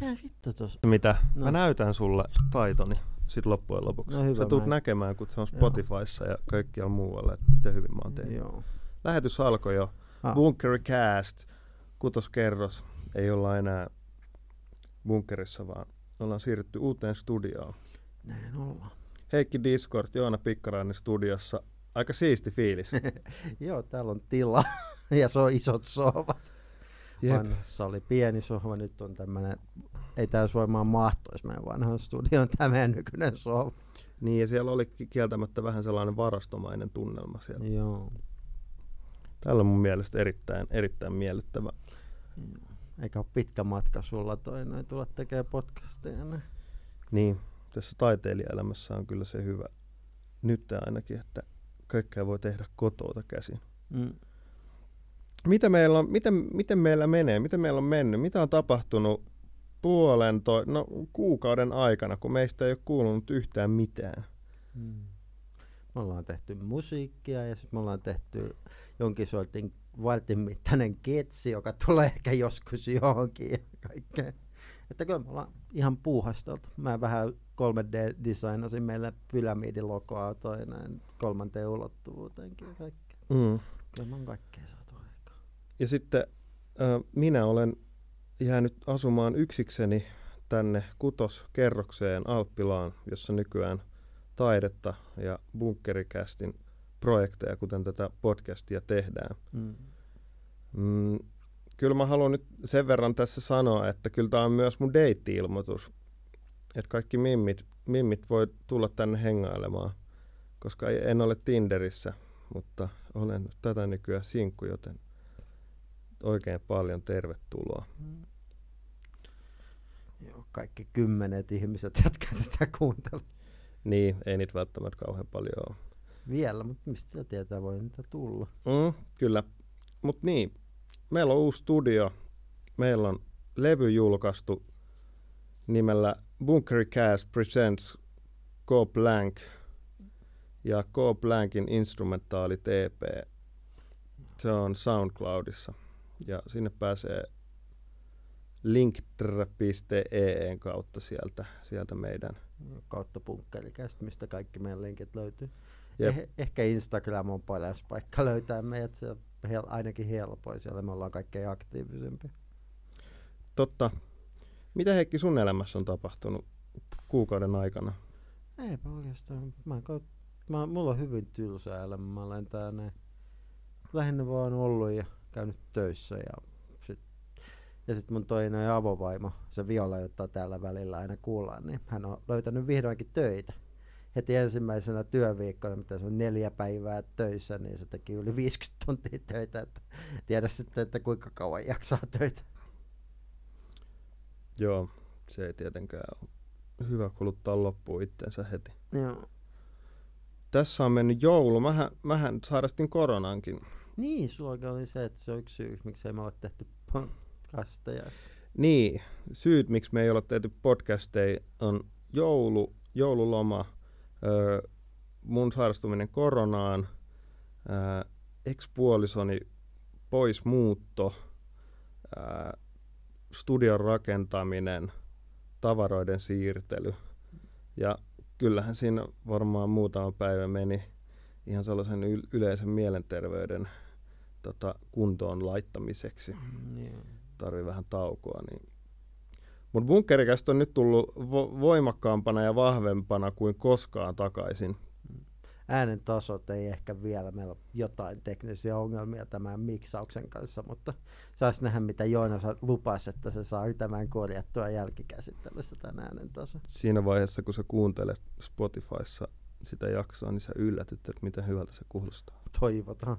Mitä vittu tos? Mitä? No. Mä näytän sulle taitoni sit loppujen lopuksi. No hyvä, Sä tulet mä näkemään, kun se on Joo. Spotifyssa ja kaikkialla muualla, että miten hyvin mä oon tehnyt. Joo. Lähetys alkoi jo. Ah. Bunkercast, kutoskerros. Ei olla enää bunkerissa, vaan ollaan siirrytty uuteen studioon. Näin ollaan. Heikki Discord, Joona Pikkarainen studiossa. Aika siisti fiilis. Joo, täällä on tila ja se on isot sohvat. Jep. Vanhassa oli pieni sohva, nyt on tämmönen, ei täysvoimaan mahtoisi meidän vanhan studioon tämä meidän nykyinen sohva. Niin, ja siellä oli kieltämättä vähän sellainen varastomainen tunnelma siellä. Joo. Tällä on mun mielestä erittäin, erittäin miellyttävä. Eikä ole pitkä matka sulla toi noin tulla tekemään podcasteja. näin. Niin, tässä taiteilijaelämässä on kyllä se hyvä nyt ainakin, että kaikkea voi tehdä kotouta käsin. Mm. Mitä meillä on, miten, miten meillä menee, miten meillä on mennyt, mitä on tapahtunut puolen, to, no, kuukauden aikana, kun meistä ei ole kuulunut yhtään mitään. Mm. Me ollaan tehty musiikkia ja sitten me ollaan tehty jonkin sortin vartin mittainen ketsi, joka tulee ehkä joskus johonkin ja kaikkea. Että kyllä me ollaan ihan puuhasteltu. Mä vähän 3D-designasin meille pyramidilogoa toi näin kolmanteen ulottuvuuteenkin ja kaikkea. Mm. Kyllä mä oon kaikkea saatu aikaan. Ja sitten äh, minä olen jäänyt asumaan yksikseni tänne kutoskerrokseen Alppilaan, jossa nykyään taidetta ja bunkkerikästin projekteja, kuten tätä podcastia tehdään. Mm. Mm, kyllä mä haluan nyt sen verran tässä sanoa, että kyllä tämä on myös mun deitti-ilmoitus. Että kaikki mimmit, mimmit voi tulla tänne hengailemaan, koska en ole Tinderissä, mutta olen tätä nykyään sinkku, joten oikein paljon tervetuloa. Mm. Joo, kaikki kymmenet ihmiset, jotka tätä kuuntelevat Niin, ei niitä välttämättä kauhean paljon ole. vielä, mutta mistä sä tietää, voi niitä tulla. Mm, kyllä. Mutta niin, meillä on uusi studio. Meillä on levy julkaistu nimellä Bunkercast Presents Go Blank ja Go Blankin instrumentaalit EP. Se on SoundCloudissa ja sinne pääsee linktr.een kautta sieltä, sieltä meidän. kautta punkkelikästä, mistä kaikki meidän linkit löytyy. Jep. Eh, ehkä Instagram on paras paikka löytää meidät, se on hel- ainakin helpoin, siellä me ollaan kaikkein aktiivisempia. Totta. Mitä Heikki sun elämässä on tapahtunut kuukauden aikana? Eipä oikeastaan, mä, mä, mulla on hyvin tylsä elämä, mä olen näin. Lähinnä vaan ollut ja käynyt töissä ja ja sit mun toinen avovaimo, se Viola, jota täällä välillä aina kuullaan, niin hän on löytänyt vihdoinkin töitä. Heti ensimmäisenä työviikkona, mitä se on neljä päivää töissä, niin se teki yli 50 tuntia töitä, että tiedä sitten, että kuinka kauan jaksaa töitä. Joo, se ei tietenkään ole hyvä kuluttaa loppuun itsensä heti. Joo. Tässä on mennyt joulu. Mähän, mähän sairastin koronankin. Niin, sulla oli se, että se on yksi syy, miksei me ole tehty podcasteja. Niin, syyt miksi me ei ole tehty podcasteja on joulu, joululoma, öö, mun sairastuminen koronaan, öö, ex-puolisoni pois muutto, öö, studion rakentaminen, tavaroiden siirtely. Ja kyllähän siinä varmaan muutama päivä meni ihan sellaisen yl- yleisen mielenterveyden tota, kuntoon laittamiseksi Joo. Tarvii vähän taukoa. Niin. Mutta bunkkerikästä on nyt tullut vo- voimakkaampana ja vahvempana kuin koskaan takaisin. äänen tasot ei ehkä vielä, meillä on jotain teknisiä ongelmia tämän miksauksen kanssa, mutta saisi nähdä mitä Joona sa- lupasi, että se saa tämän korjattua jälkikäsittelyssä tämän äänen tason. Siinä vaiheessa, kun sä kuuntelet Spotifyssa sitä jaksoa, niin sä yllätyt, että miten hyvältä se kuulostaa. Toivotaan.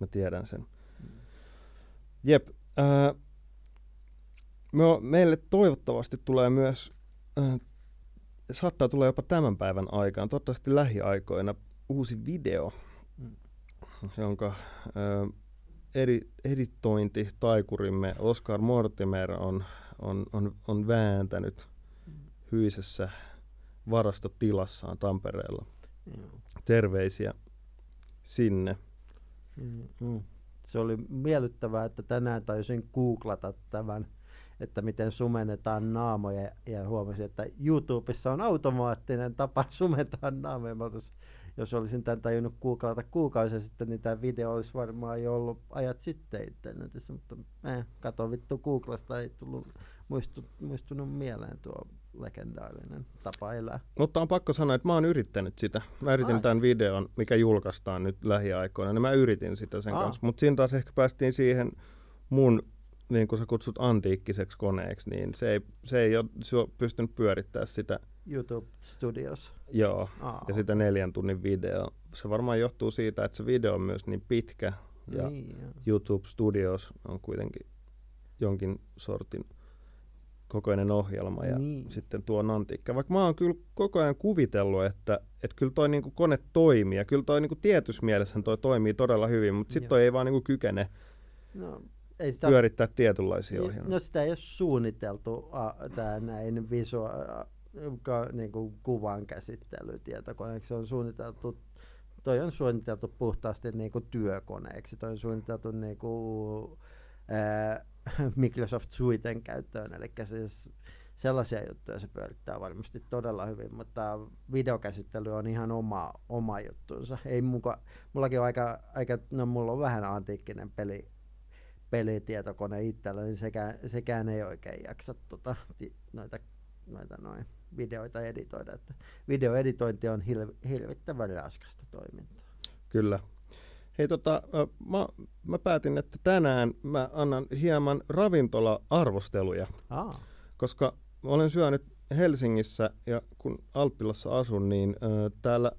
Mä tiedän sen. Jep. Ää, me meille toivottavasti tulee myös, ää, saattaa tulla jopa tämän päivän aikaan, toivottavasti lähiaikoina, uusi video, Mm. jonka ää, edi, editointi taikurimme Oscar Mortimer on, on, on, on vääntänyt hyisessä varastotilassaan Tampereella. Terveisiä sinne. Mm, mm. Se oli miellyttävää, että tänään taisin googlata tämän että miten sumennetaan naamoja ja huomasin, että YouTubessa on automaattinen tapa sumentaa naamoja. Mä jos olisin tämän tajunnut googlata kuukausia sitten, niin tämä video olisi varmaan jo ollut ajat sitten internetissä, mutta eh, kato vittu Googlasta, ei tullut muistu, muistunut mieleen tuo legendaarinen tapa elää. Mutta on pakko sanoa, että mä oon yrittänyt sitä. Mä yritin Ai. tämän videon, mikä julkaistaan nyt lähiaikoina, niin mä yritin sitä sen Aa. kanssa. Mutta siinä taas ehkä päästiin siihen mun, niin kuin sä kutsut antiikkiseksi koneeksi, niin se ei, se ei ole se on pystynyt pyörittämään sitä, YouTube Studios. joo, Aa, ja sitä neljän tunnin video. Se varmaan johtuu siitä, että se video on myös niin pitkä, ja Niin, joo. YouTube Studios on kuitenkin jonkin sortin kokoinen ohjelma ja Niin. sitten tuo antiikka. Vaikka mä oon kyllä koko ajan kuvitellut, että, että kyllä toi niinku kone toimii ja kyllä toi niinku tietyssä mielessä toi toimii todella hyvin, mutta sitten toi ei vaan niinku kykene No, ei sitä, pyörittää tietynlaisia ohjelmia. no sitä ei ole suunniteltu tämä näin visua, ka, niin kuin kuvan käsittely tietokoneeksi. Se on suunniteltu, toi on suunniteltu puhtaasti niin kuin työkoneeksi. Toi on suunniteltu niin kuin, ää, Microsoft Suiten käyttöön, eli siis sellaisia juttuja se pyörittää varmasti todella hyvin, mutta videokäsittely on ihan oma, oma juttunsa. Ei muka, mullakin on aika, aika, no mulla on vähän antiikkinen peli, pelitietokone itsellä, niin sekään, sekään ei oikein jaksa tota, noita, noita noin videoita editoida. Että videoeditointi on hil, hirvittävän raskasta toimintaa. Kyllä. Hei tota, mä, mä päätin, että tänään mä annan hieman ravintola-arvosteluja, Aa, koska olen syönyt Helsingissä ja kun Alppilassa asun, niin ö, täällä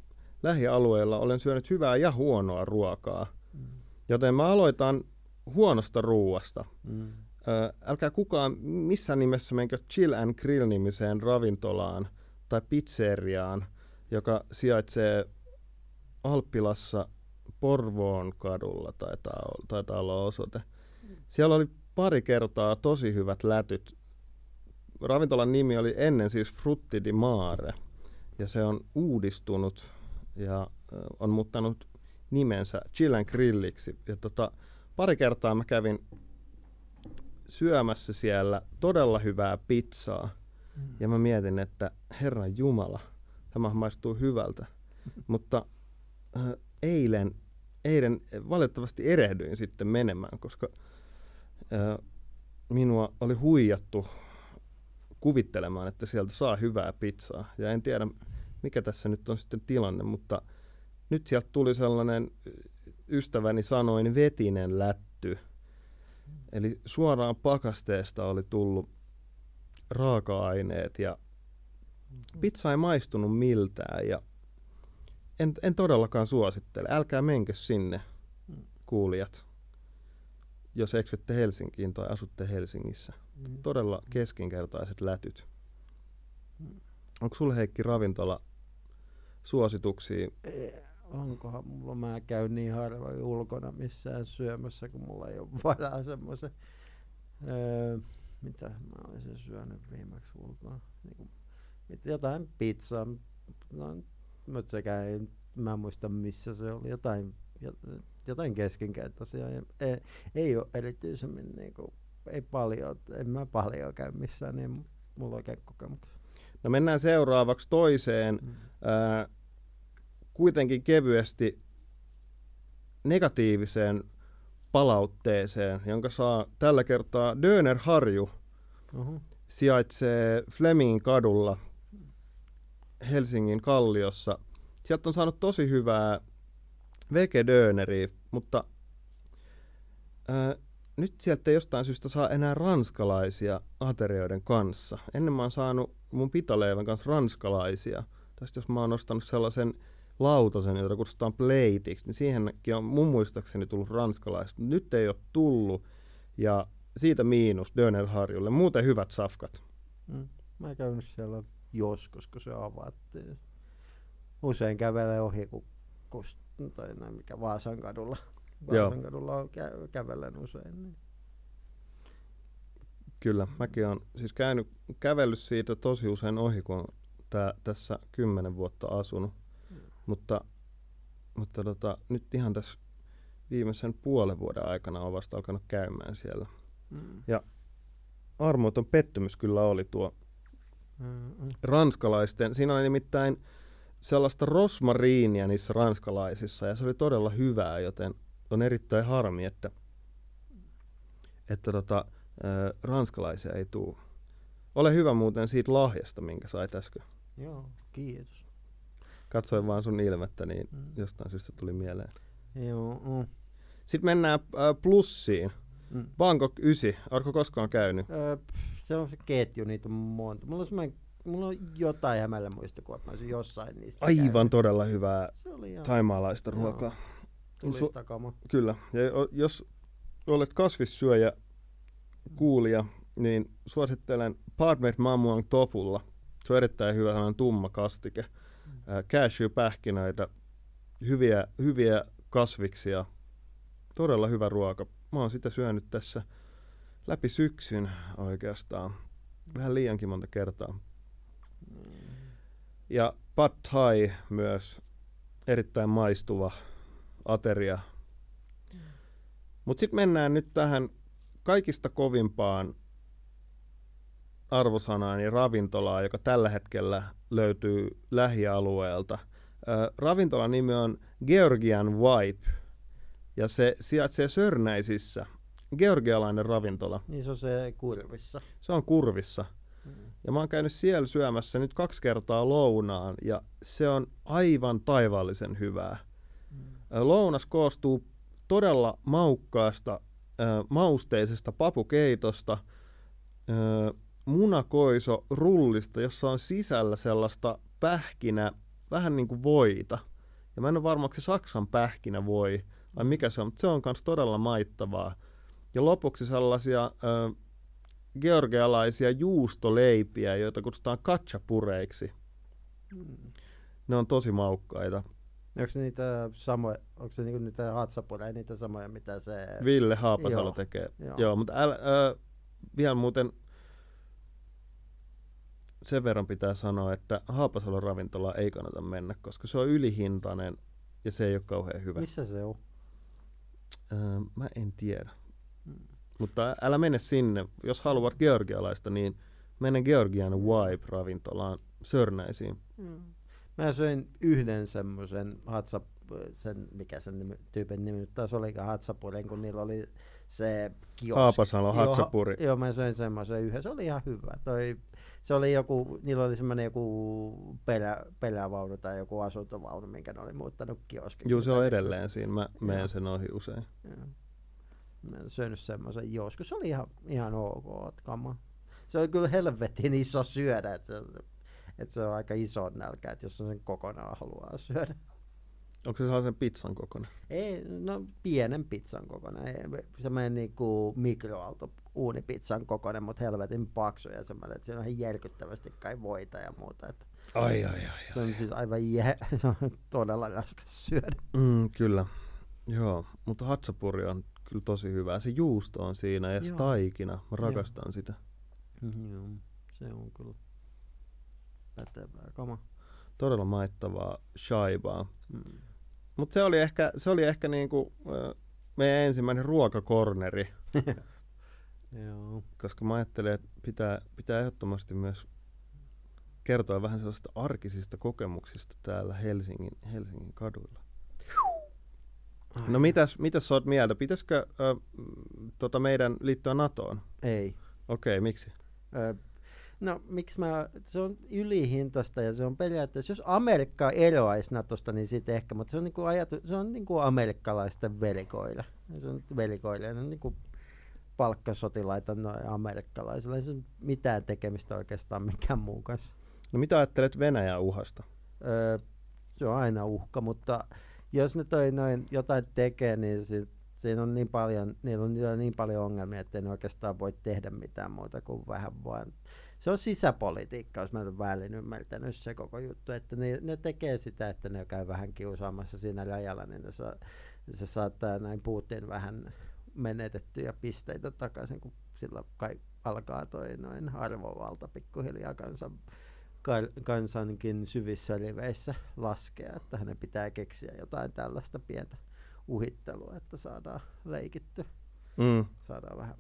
lähialueella olen syönyt hyvää ja huonoa ruokaa. mm, Joten mä aloitan huonosta ruuasta. mm, Ö, älkää kukaan missään nimessä menkö Chill and Grill-nimiseen ravintolaan tai pizzeriaan, joka sijaitsee Alppilassa Porvoon kadulla, taitaa, taitaa olla osoite. Siellä oli pari kertaa tosi hyvät lätyt. Ravintolan nimi oli ennen siis Frutti di Mare, ja se on uudistunut ja on muuttanut nimensä Chill and Grilliksi. Ja tota, pari kertaa mä kävin syömässä siellä todella hyvää pizzaa. mm. Ja mä mietin, että Herran Jumala, tämä maistuu hyvältä. Mutta äh, eilen, eilen valitettavasti erehdyin sitten menemään, koska äh, minua oli huijattu kuvittelemaan, että sieltä saa hyvää pizzaa. Ja en tiedä, mikä tässä nyt on sitten tilanne, mutta nyt sieltä tuli sellainen, ystäväni sanoin, vetinen lätty. Eli suoraan pakasteesta oli tullut raaka-aineet ja pizza ei maistunut miltään ja en, en todellakaan suosittele. Älkää menkö sinne, kuulijat, jos eksytte Helsinkiin tai asutte Helsingissä. Mm. Todella keskinkertaiset lätyt. Onko sulle Heikki ravintola suosituksia? Onkohan mulla, mä käyn niin harvoin ulkona missään syömässä, kun mulla ei ole varaa semmoisen. Öö, mitä mä olisin syönyt viimeksi ulkona? Niin mit, jotain pizzaa, no, mutta sekään ei, mä en muista missä se oli, jotain, jo- jotain keskinkertaisia. Ja ei, ei ole erityisemmin, niin kuin, ei paljon, en mä paljon käy missään, niin mulla on oikein kokemuksia. No mennään seuraavaksi toiseen, Mm. ää, kuitenkin kevyesti negatiiviseen palautteeseen, jonka saa tällä kertaa Döner Harju Oho. sijaitsee Flemingin kadulla Helsingin Kalliossa. Sieltä on saanut tosi hyvää vege-döneriä, mutta ää, nyt sieltä ei jostain syystä saa enää ranskalaisia aterioiden kanssa. Ennen mä oon saanut mun pitaleivän kanssa ranskalaisia. Tästä jos mä oon ostanut sellaisen lautasen, jota kutsutaan plateiksi, niin siihenkin on mun muistaakseni tullut ranskalaiset. Nyt ei ole tullut, ja siitä miinus Dönerharjulle. Muuten hyvät safkat. Mm. Mä en käynyt siellä joskus, kun se avattiin. Usein kävelee ohi, kun kust, tai näin, mikä Vaasan kadulla. Vaasan kadulla on kä- kävelen usein. Niin. Kyllä, mäkin olen siis käynyt, kävellyt siitä tosi usein ohi, kun on tää, tässä kymmenen vuotta asunut. Mm. Mutta, mutta tota, nyt ihan tässä viimeisen puolen vuoden aikana on vasta alkanut käymään siellä. Mm. armoton pettymys kyllä oli tuo Mm-mm. ranskalaisten. Siinä oli nimittäin sellaista rosmariinia niissä ranskalaisissa ja se oli todella hyvää, joten on erittäin harmi, että, että tota, ranskalaisia ei tule. Ole hyvä muuten siitä lahjasta, minkä sait äsken. Joo, kiitos. Katsoin vaan sun ilmettä, niin Mm. jostain syystä tuli mieleen. Joo, mm. Sitten mennään ää, plussiin. Mm. Bangkok 9, oletko koskaan käynyt? Öö, se on se ketju, niitä on monta. Mulla on, semmoinen- mulla on jotain hämällä muistikuvaa, että mä olisin jossain niistä Aivan käynyt. todella hyvää taimaalaista ruokaa. kama. Kyllä. Ja jos olet kasvissyöjä kuulija, niin suosittelen Parmer Mamuang Tofulla. Se on erittäin hyvä sellainen tumma kastike. Cashew-pähkinöitä, hyviä, hyviä kasviksia. Todella hyvä ruoka. Mä oon sitä syönyt tässä läpi syksyn oikeastaan. Vähän liiankin monta kertaa. Ja Pad Thai myös erittäin maistuva ateria. Mutta sitten mennään nyt tähän kaikista kovimpaan arvosanaan ja ravintolaan, joka tällä hetkellä löytyy lähialueelta. Ravintolan nimi on Georgian Wipe ja se sijaitsee Sörnäisissä. Georgialainen ravintola. Niin se on se kurvissa. Se on kurvissa. Mm. Ja mä oon käynyt siellä syömässä nyt kaksi kertaa lounaan ja se on aivan taivaallisen hyvää. Ö, Lounas koostuu todella maukkaasta, ö, mausteisesta papukeitosta, ö, munakoiso rullista, jossa on sisällä sellaista pähkinä, vähän niin kuin voita. Ja mä en ole varma, onko se Saksan pähkinä voi vai mikä se on, mutta se on myös todella maittavaa. Ja lopuksi sellaisia ö, georgialaisia juustoleipiä, joita kutsutaan katchapureiksi. Mm. Ne on tosi maukkaita. Onko se niitä samoja, onko se niinku niitä hatsapureja, niitä samoja, mitä se... Ville Haapasalo Joo. tekee. Joo. Joo, mutta älä, ö, vielä muuten sen verran pitää sanoa, että Haapasalon ravintola ei kannata mennä, koska se on ylihintainen ja se ei ole kauhean hyvä. Missä se on? Öö, mä en tiedä. Mm. Mutta älä mene sinne. Jos haluat georgialaista, niin mene Georgian Wipe-ravintolaan Sörnäisiin. Mm. Mä söin yhden semmoisen hatsa, sen, mikä sen nimi, tyypin nimi nyt taas olikaan hatsapuren, kun niillä oli se kioski. Haapasalo, Joo, Hatsapuri. Joo, mä söin semmoisen yhden, se oli ihan hyvä. Toi, se oli joku, niillä oli semmoinen joku pelä, pelävaunu tai joku asuntovaunu, minkä ne oli muuttanut kioskiksi. Joo, se on edelleen siinä. Mä menen sen ohi usein. Joo. Mä en syönyt semmoisen joskus. Se oli ihan, ihan ok kama. Se oli kyllä helvetin iso syödä, että se, että se on aika iso nälkä, että jos sen kokonaan haluaa syödä. Onko se sellaisen pizzan kokoinen? Ei, no pienen pizzan kokoinen. Ei, semmoinen niinku mikroaalto uunipizzan kokoinen, mutta helvetin paksu ja semmoinen, että siinä on ihan järkyttävästi kai voita ja muuta. Että Ai, ai, ai. se on siis aivan jä, se on todella raskas syödä. Mm, kyllä. Joo, mutta hatsapuri on kyllä tosi hyvä. Se juusto on siinä ja se Joo. taikina. Mä rakastan sitä. Joo, se on kyllä pätevää kama. Todella maittavaa shaibaa. Mm. Mutta se oli ehkä, se oli ehkä niinku, meidän ensimmäinen ruokakorneri, Joo. koska mä ajattelin, että pitää, pitää ehdottomasti myös kertoa vähän sellaisista arkisista kokemuksista täällä Helsingin, Helsingin kaduilla. No mitäs, mitäs sä oot mieltä? Pitäisikö ö, tota meidän liittyä NATOon? Ei. Okei, miksi? Ö, no miksi mä, se on ylihintaista ja se on periaatteessa, jos Amerikka eroaisi Natosta, niin sitten ehkä, mutta se on niinku ajatu, se on niinku amerikkalaisten velikoille. Se on velikoille, ne on niinku palkkasotilaita noin amerikkalaisilla. Ei se mitään tekemistä oikeastaan mikään muun kanssa. No mitä ajattelet Venäjän uhasta? Öö, se on aina uhka, mutta jos ne toi noin jotain tekee, niin si- siinä on niin paljon, niillä on niin paljon ongelmia, että ne oikeastaan voi tehdä mitään muuta kuin vähän vaan. Se on sisäpolitiikka, jos mä olen väärin ymmärtänyt se koko juttu, että ne, ne tekee sitä, että ne käy vähän kiusaamassa siinä rajalla, niin ne saa, se saattaa näin Putin vähän menetettyjä pisteitä takaisin, kun sillä kai alkaa toi noin arvovalta pikkuhiljaa kansan kansankin syvissä riveissä laskea, että hänen pitää keksiä jotain tällaista pientä uhittelua, että saadaan leikitty, Mm. saadaan vähän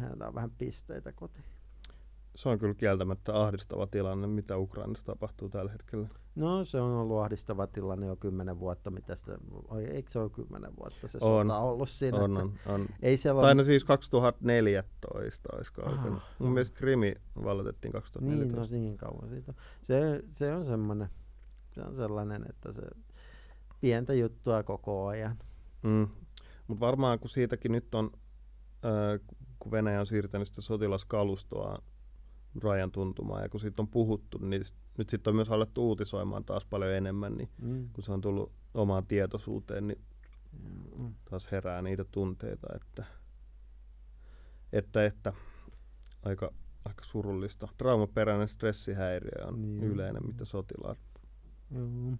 herätään vähän pisteitä kotiin. Se on kyllä kieltämättä ahdistava tilanne, mitä Ukrainassa tapahtuu tällä hetkellä. No se on ollut ahdistava tilanne jo kymmenen vuotta, mitä sitä, oi, eikö se ole kymmenen vuotta se On. sota ollut siinä? On, on, on. Ei siellä Tai no siis 2014, olisiko Ah, alkanut. Mun ah. mielestä Krimi valloitettiin niin, no 2014. niin kauan siitä. Se, se on semmoinen, se on sellainen, että se pientä juttua koko ajan. Mm. Mutta varmaan kun siitäkin nyt on, ää, kun Venäjä on siirtänyt sitä sotilaskalustoa rajan tuntumaan ja kun siitä on puhuttu, niin nyt sitten on myös alettu uutisoimaan taas paljon enemmän, niin Mm. kun se on tullut omaan tietoisuuteen, niin Mm. taas herää niitä tunteita, että, että, että aika, aika surullista. Traumaperäinen stressihäiriö on Niin. yleinen, mitä sotilaat. Joo.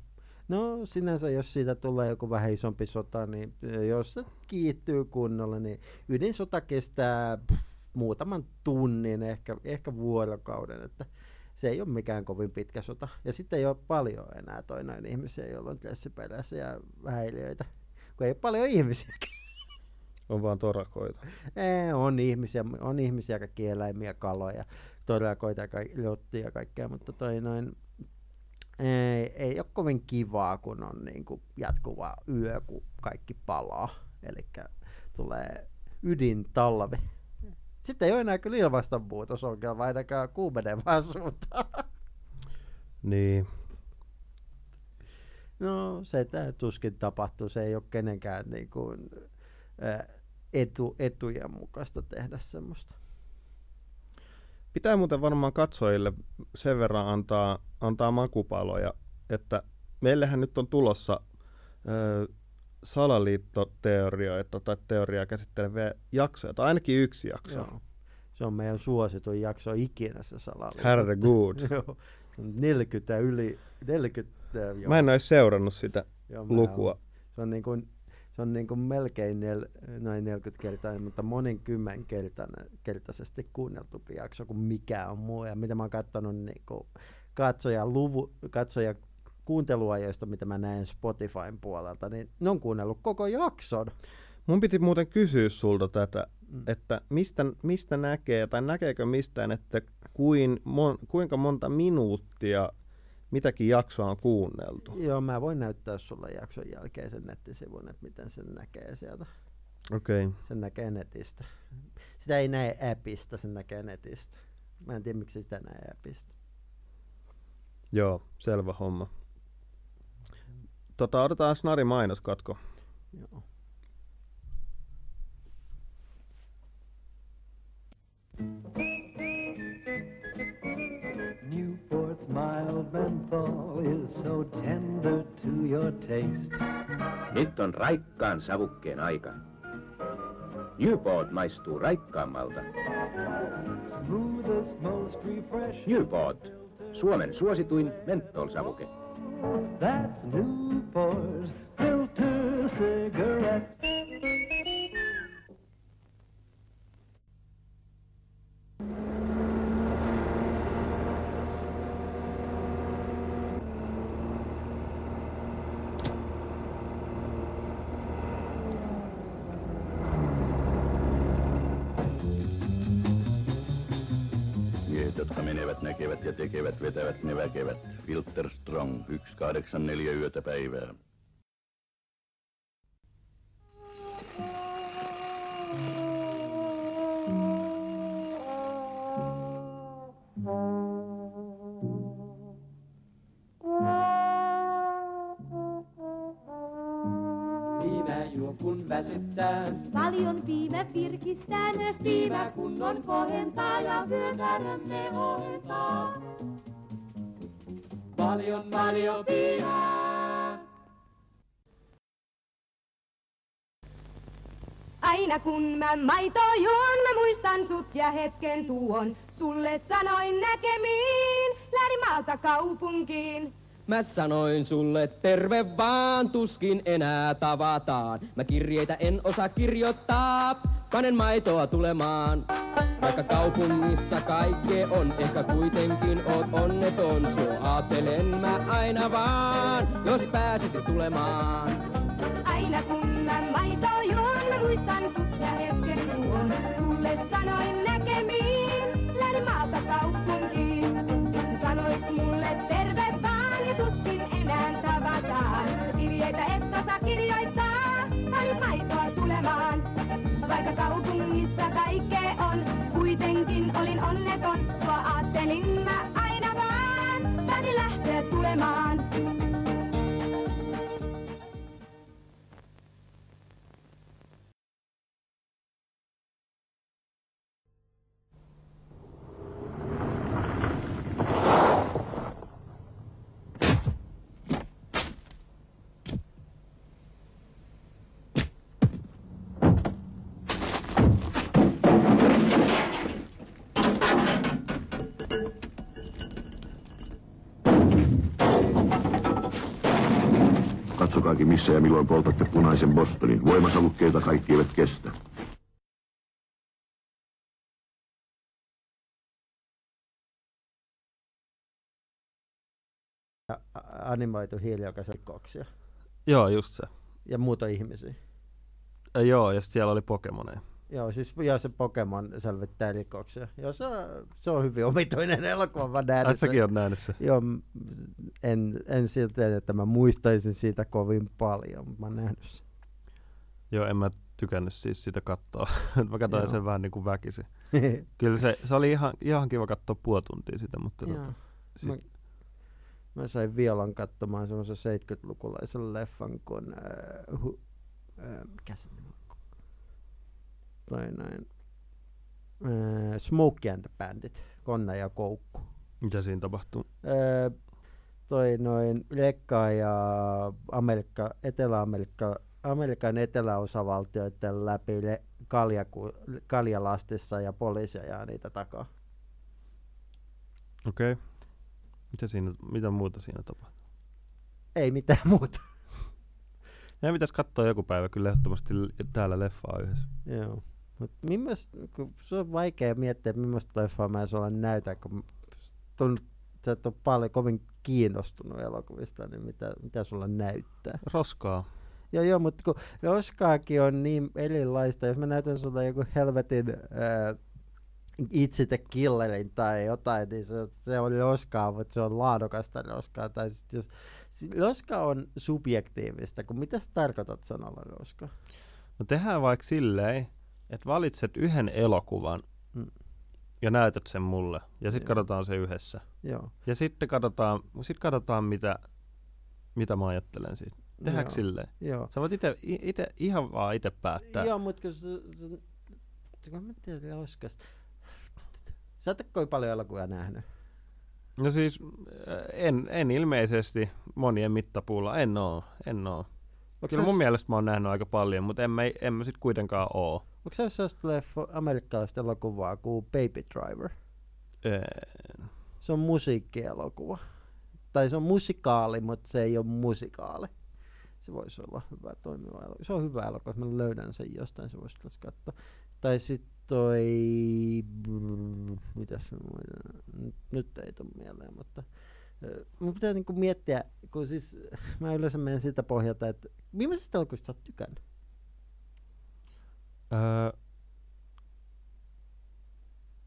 No sinänsä, jos siitä tulee joku vähän isompi sota, niin eh, jos se kiittyy kunnolla, niin ydinsota kestää pff, muutaman tunnin, ehkä, ehkä vuorokauden, että se ei ole mikään kovin pitkä sota. Ja sitten ei ole paljon enää toinen ihmisiä, joilla on stressiperäisiä häiriöitä, kun ei ole paljon ihmisiä. On vaan torakoita. Ei, on ihmisiä, on ihmisiä, kaikki eläimiä, kaloja, torakoita, ja kaik- rottia ja kaikkea, mutta toi noin, ei, ei ole kovin kivaa, kun on niin kuin jatkuva yö, kun kaikki palaa. Eli tulee ydintalvi. Sitten ei ole enää kyllä ilmastonmuutosongelma, ainakaan kuumenevaan suuntaan. Niin, No se tuskin tapahtuu, se ei ole kenenkään niin kuin, ää, etu, etujen mukaista tehdä semmoista. Pitää muuten varmaan katsojille sen verran antaa, antaa makupaloja, että meillähän nyt on tulossa ö, salaliittoteorioita tai teoriaa käsitteleviä jaksoja, tai ainakin yksi jakso. Joo. Se on meidän suosituin jakso ikinä se salaliitto. Herre good. Joo. 40 yli, 40 joo. Mä en ole seurannut sitä joo, lukua. Se on niin kuin, se on niin kuin melkein nel, noin 40 kertaa, mutta monin kymmen kertaisesti kuunneltumpi jakso kuin mikä on muu. Ja mitä mä oon katsonut niin kuin katsoja, luvu, katsoja kuunteluajoista, mitä mä näen Spotifyn puolelta, niin ne on kuunnellut koko jakson. Mun piti muuten kysyä sulta tätä, Mm. että mistä, mistä näkee, tai näkeekö mistään, että kuin, mon, kuinka monta minuuttia mitäkin jaksoa on kuunneltu. Joo, mä voin näyttää sulle jakson jälkeen sen nettisivun, että miten sen näkee sieltä. Okei. Okay. Sen näkee netistä. Sitä ei näe appista, sen näkee netistä. Mä en tiedä, miksi sitä näe appista. Joo, selvä homma. Tota, otetaan snari mainoskatko. Joo. Newport's mild menthol is so tender to your taste. Nyt on raikkaan savukkeen aika. Newport maistuu raikkaammalta. Smoothest, most refreshing. Newport, Suomen suosituin mentolsavuke. That's Newport filter cigarettes. Jotka menevät, näkevät ja tekevät, vetävät, ne väkevät. Filter Strong, 184 yötä päivää. Viime juo kun väsyttää. Paljon viime virkistää, myös viime kunnon kohentaa ja vyötärömme ohentaa. Paljon, paljon viinaa. Aina kun mä maito juon, mä muistan sut ja hetken tuon. Sulle sanoin näkemiin, lähdin maalta kaupunkiin. Mä sanoin sulle terve vaan, tuskin enää tavataan. Mä kirjeitä en osaa kirjoittaa, panen maitoa tulemaan. Vaikka kaupungissa kaikkea on, ehkä kuitenkin oot onneton. Sua Ajattelen mä aina vaan, jos pääsisi tulemaan. Aina kun mä maito juon, mä muistan sut ja hetken tuon. Sulle sanoin näkemiin, lähde maalta kaupunkiin. Sä sanoit mulle terve vaan ja tuskin enää tavataan. Kirjeitä et osaa kirjoittaa, halit maitoa tulemaan. Vaikka kaupungissa kaikkea on, kuitenkin olin onneton, sua ajattelin mä lähteä Katsokaakin missä ja milloin poltatte punaisen Bostonin. Voimasavukkeita kaikki eivät kestä. Ja a- animoitu hiilijokaisrikoksia. Joo, just se. Ja muuta ihmisiä. Ja joo, ja siellä oli Pokemoneja. Joo, siis joo, se Pokemon selvittää rikoksia. Joo, se, on- se on hyvin omituinen elokuva. Mä näen Ai sen. säkin on nähnyt se. Joo, en, en silti, että mä muistaisin siitä kovin paljon, mutta mä oon nähnyt sen. Joo, en mä tykännyt siis sitä katsoa. mä katsoin Joo. sen vähän niin kuin väkisin. Kyllä se, se oli ihan, ihan kiva katsoa puoli tuntia sitä, mutta Joo. tota, sit, Mä, mä sain Violan katsomaan semmoisen 70-lukulaisen leffan kuin, äh, hu, äh, mikä se nimi? Toi noin, äh, Smokey and the Bandit, Konna ja Koukku. mitä siinä tapahtuu? Öö, toi noin rekka ja Amerikka, Etelä-Amerikka, Amerikan eteläosavaltioiden läpi le, kaljaku, kaljalastissa ja poliisi ajaa niitä takaa. Okei. Okay. Mitä, siinä, mitä muuta siinä tapahtuu? Ei mitään muuta. Meidän pitäisi katsoa joku päivä kyllä ehdottomasti täällä leffaa yhdessä. Joo. Mut millaista, kun se on vaikea miettiä, millaista leffaa mä sulla näytän, kun tunt, sä et ole paljon kovin kiinnostunut elokuvista, niin mitä, mitä sulla näyttää? Roskaa. Joo, joo, mutta kun Roskaakin on niin erilaista, jos mä näytän sulle joku helvetin ää, Itse the Killerin tai jotain, niin se, se on Roskaa, mutta se on laadukasta Roskaa. Tai sit jos, Roska on subjektiivista, kun mitä sä tarkoitat sanalla Roska? No tehdään vaikka silleen, että valitset yhden elokuvan Mm. ja näytät sen mulle. Ja sitten katsotaan se yhdessä. Joo. Ja sitten katsotaan, sit katsotaan mitä, mitä mä ajattelen siitä. Tehdäänkö joo, silleen? Joo. Sä voit ite, ite, ihan vaan itse päättää. Joo, mutta kun se, se, se kun mä tiedän Roskas. Sä et ole paljon elokuvia nähnyt. No siis äh, en, en ilmeisesti monien mittapuulla, en oo, en oo. Kyllä mun mielestä mä oon nähnyt aika paljon, mutta en mä, en mä sit kuitenkaan oo. Onko se sellaista leffo, amerikkalaista elokuvaa kuin Baby Driver? En. Se on musiikkielokuva. Tai se on musikaali, mutta se ei ole musikaali. Se voisi olla hyvä toimiva elokuva. Se on hyvä elokuva, jos mä löydän sen jostain, se voisi katsoa. Tai sitten toi... Mitäs? Nyt, nyt ei tule mieleen, mutta... Mun pitää niinku miettiä, kun siis mä yleensä menen siltä pohjalta, että millaisesta elokuvista sä oot tykännyt? Öö,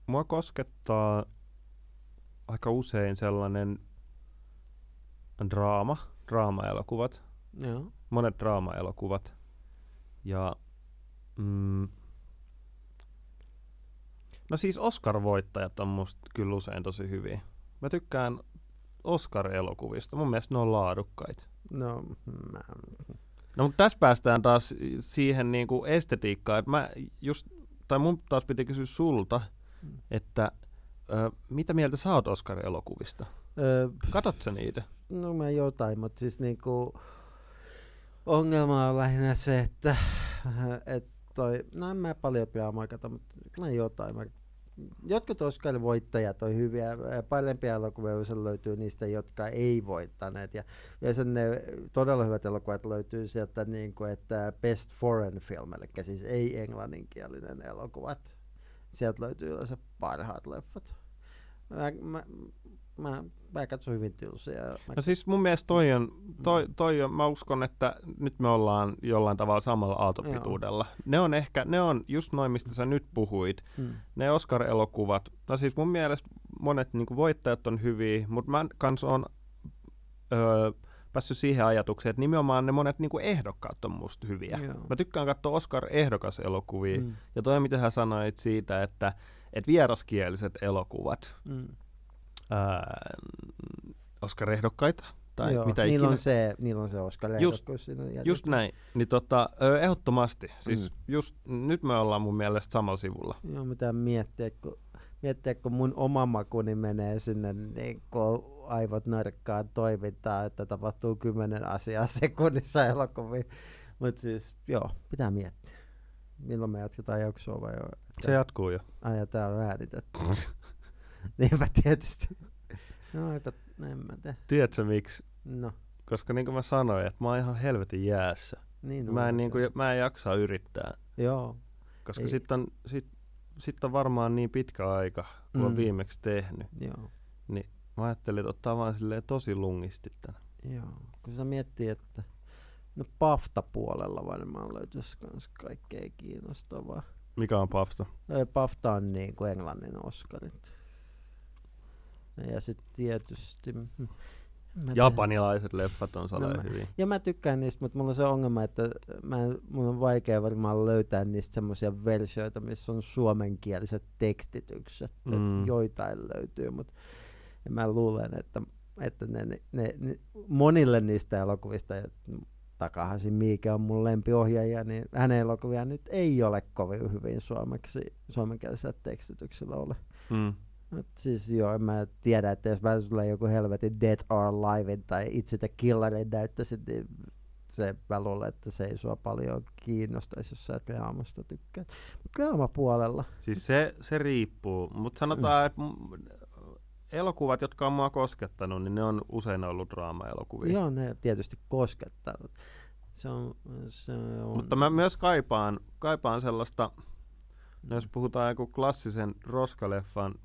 mua koskettaa aika usein sellainen draama, draama-elokuvat, Joo. monet draama-elokuvat. Ja mm, no siis Oscar-voittajat on musta kyllä usein tosi hyviä. Mä tykkään Oscar-elokuvista. Mun mielestä ne on laadukkaita. No, mä... No mutta tässä päästään taas siihen niinku estetiikkaan, että mä just, tai mun taas piti kysyä sulta, Mm. että ö, mitä mieltä sä oot Oscar-elokuvista? Ö, Katot sä niitä? No mä jotain, mutta siis niinku ongelma on lähinnä se, että et toi, no en mä paljon draamaa kato, mutta kyllä jotain. Mä, jotkut Oscarin voittajat on hyviä, parempia elokuvia löytyy niistä, jotka ei voittaneet. Ja yleensä ne todella hyvät elokuvat löytyy sieltä, niin kuin, että Best Foreign Film, eli siis ei englanninkielinen elokuvat. Sieltä löytyy yleensä parhaat leffat. Mä, mä, mä, mä katson hyvin tylsiä. Mä No siis mun mielestä toi on, toi, toi on, mä uskon, että nyt me ollaan jollain tavalla samalla aaltopituudella. Ne on ehkä, ne on just noin, mistä sä nyt puhuit. Mm. Ne Oscar-elokuvat, no siis mun mielestä monet niinku voittajat on hyviä, mutta mä kans on öö, päässyt siihen ajatukseen, että nimenomaan ne monet niinku ehdokkaat on musta hyviä. Joo. Mä tykkään katsoa Oscar-ehdokaselokuvia. Mm. Ja toi, mitä sä sanoit siitä, että että vieraskieliset elokuvat, Mm. Ää, Oscar-ehdokkaita, tai Joo, mitä niillä ikinä. on se, niillä on se Oscar Just- Just näin. Niin tota, ehdottomasti. Siis Mm. just, nyt me ollaan mun mielestä samalla sivulla. Joo, mitä miettiä, kun, miettiä, kun mun oma makuni menee sinne niin kun aivot narkkaan toimintaan, että tapahtuu kymmenen asiaa sekunnissa elokuviin. Mutta siis, joo, pitää miettiä. Milloin me jatketaan jaksoa vai jo? Se jatkuu jo. Ai, ja tää on äänitetty. Niinpä tietysti. No, eipä, en mä tiedä. Tiedätkö miksi? No, Koska niin kuin mä sanoin, että mä oon ihan helvetin jäässä. niin Mä en, niin kuin, mä en jaksa yrittää. Joo, Koska sitten on, sit, sit on varmaan niin pitkä aika, kun mm. on viimeksi tehnyt. joo. Mä ajattelin, että ottaa vaan silleen tosi lungisti tän. Joo, kun sä miettii, että no Pafta-puolella varmaan löytyisi kans kaikkea kiinnostavaa. Mikä on pafta? Ei, Pafta on niin kuin Englannin Oscarit. Ja sitten tietysti... hmm, en mä. Japanilaiset leffat on No saleen mä- hyvin. Ja mä tykkään niistä, mutta mulla on se ongelma, että mä en, mun on vaikea varmaan löytää niistä semmoisia versioita, missä on suomenkieliset tekstitykset. Mm. Mm. Joitain löytyy, mutta mä luulen, että, että ne, ne, ne, ne, monille niistä elokuvista, ja Takahashi Miike on mun lempiohjaaja, niin hänen elokuviaan nyt ei ole kovin hyvin suomeksi, suomenkielisellä tekstityksellä ole. Mm. Siis joo, en mä tiedä, että jos mä sulle joku helvetin Dead or Alivein tai Itse the Killerin näyttäisit, niin se mä luulen, että se ei sua paljon kiinnostaisi, jos sä et draamasta tykkää. Mutta puolella. Siis se, se riippuu, mutta sanotaan, mm. että elokuvat, jotka on mua koskettanut, niin ne on usein ollut draama-elokuvia. Joo, ne tietysti koskettaa. Se on, se on. Mutta mä myös kaipaan, kaipaan sellaista, no jos puhutaan joku klassisen roskaleffan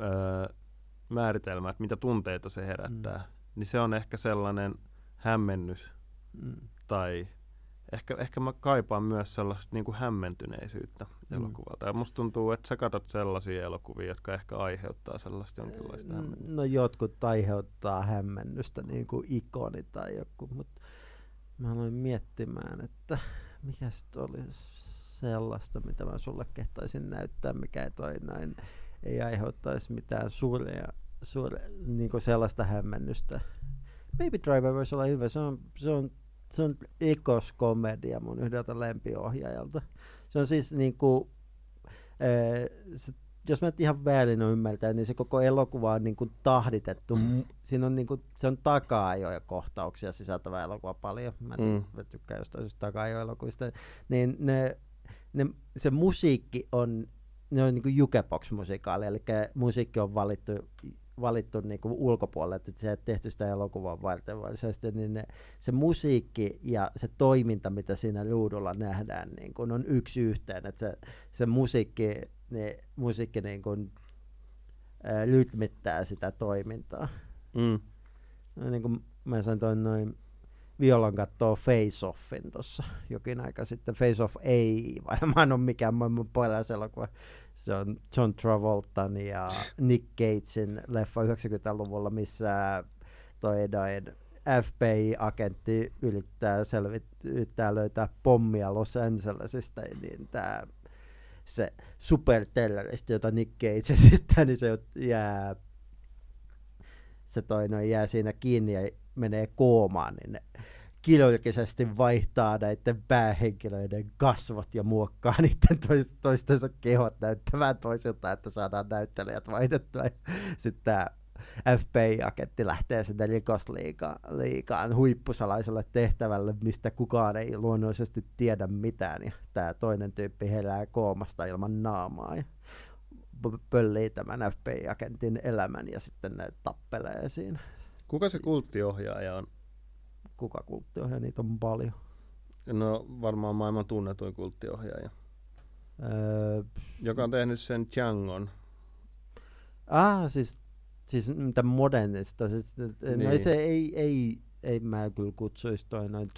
öö, määritelmä, että mitä tunteita se herättää, mm. niin se on ehkä sellainen hämmennys Mm. tai ehkä, ehkä mä kaipaan myös sellaista niin kuin hämmentyneisyyttä Mm. elokuvalta. Ja musta tuntuu, että sä katsot sellaisia elokuvia, jotka ehkä aiheuttaa sellaista jonkinlaista hämmennystä. No jotkut aiheuttaa hämmennystä, niin kuin ikoni tai joku, mutta mä aloin miettimään, että mikä sitten olisi sellaista, mitä mä sulle kehtaisin näyttää, mikä ei toi näin ei aiheuttaisi mitään suuria, suure, niin kuin sellaista hämmennystä. Baby Driver voisi olla hyvä, se on, se on, se on rikoskomedia mun yhdeltä lempiohjaajalta. Se on siis niin kuin, se jos mä nyt ihan väärin ymmärtää, niin se koko elokuva on niin kuin tahditettu. Mm. Siinä on, niin kuin, se on takaa jo kohtauksia sisältävä elokuva paljon. Mä, mm. Mä tykkään jostain syystä takaa jo elokuvista. Niin ne, ne, se musiikki on, ne on niin kuin jukebox-musikaali, eli musiikki on valittu, valittu niin kuin ulkopuolelle, että se ei tehty sitä elokuvaa varten varsinaisesti, niin ne, se musiikki ja se toiminta, mitä siinä ruudulla nähdään, niin kuin on yksi yhteen, että se, se musiikki, niin, musiikki niin kuin, ää, rytmittää sitä toimintaa. Mm. No, niin kuin mä sanoin toi noin Violan kattoo Face Offin tuossa jokin aika sitten. Face Off ei varmaan ole mikään maailman paras elokuva. Se on John Travoltan ja Nick Cagein leffa 90-luvulla, missä toi noin FBI-agentti yrittää, selvit, yrittää löytää pommia Los Angelesista, niin tämä se superterroristi, jota Nick Cage esittää, niin se jää se toi noin jää siinä kiinni ja menee koomaan, niin ne kirurgisesti vaihtaa näiden päähenkilöiden kasvot ja muokkaa niiden tois, toistensa kehot näyttämään toisilta, että saadaan näyttelijät vaihdettua. Sitten tämä FBI-agentti lähtee sinne rikosliikaan liikaan huippusalaiselle tehtävälle, mistä kukaan ei luonnollisesti tiedä mitään. Ja tämä toinen tyyppi herää koomasta ilman naamaa. Ja pöllii tämän FBI-agentin elämän ja sitten ne tappelee siinä. Kuka se kulttiohjaaja on? Kuka kulttiohjaa, niitä on paljon. No varmaan maailman tunnetuin kulttiohjaaja. Öö, Joka on tehnyt sen Djangon. ah, siis, siis mitä modernista. Siis, niin. No ei Niin. se ei, ei, ei mä kyllä kutsuisi toi noin,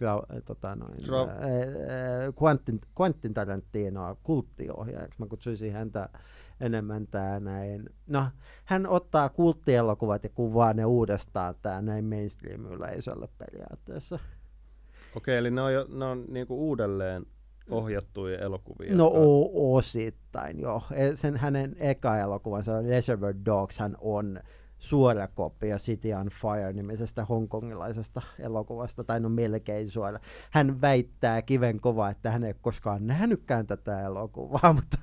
tra, tota noin Tra- ää, ää, Quentin, Quentin Tarantinoa kulttiohjaajaksi. Mä kutsuisin häntä enemmän tää näin. No, hän ottaa kulttielokuvat ja kuvaa ne uudestaan tää näin mainstream-yleisölle periaatteessa. Okei, eli ne on, jo, ne on niinku uudelleen ohjattuja elokuvia. No o- osittain, joo. Sen hänen eka elokuvansa Reservoir Dogs hän on suora kopio City on Fire-nimisestä hongkongilaisesta elokuvasta, tai no melkein suora. Hän väittää kiven kova, että hän ei koskaan nähnytkään tätä elokuvaa, mutta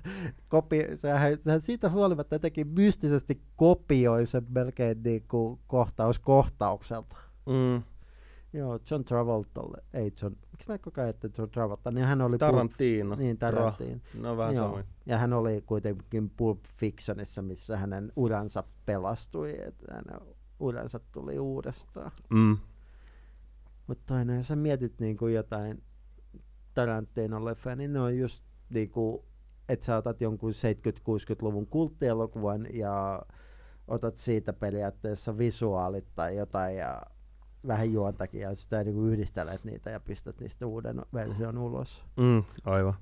kopi, sehän, sehän siitä huolimatta jotenkin mystisesti kopioi sen melkein niin kuin kohtaus kohtaukselta. Mm, Joo, John Travoltalle, ei John, miksi mä koko ajan että John Travolta, niin hän oli Pulp- Tarantino. Niin, Tarantino. No vähän Joo. samoin. Ja hän oli kuitenkin Pulp Fictionissa, missä hänen uransa pelastui, että hänen uransa tuli uudestaan. Mm. Mutta toinen, jos sä mietit niinku jotain Tarantino-leffaa, niin ne on just niinku, että sä otat jonkun 70-60-luvun kulttielokuvan ja otat siitä periaatteessa visuaalit tai jotain ja vähän juontakin ja sitä niinku yhdistelet niitä ja pistät niistä uuden version ulos. Mm, aivan.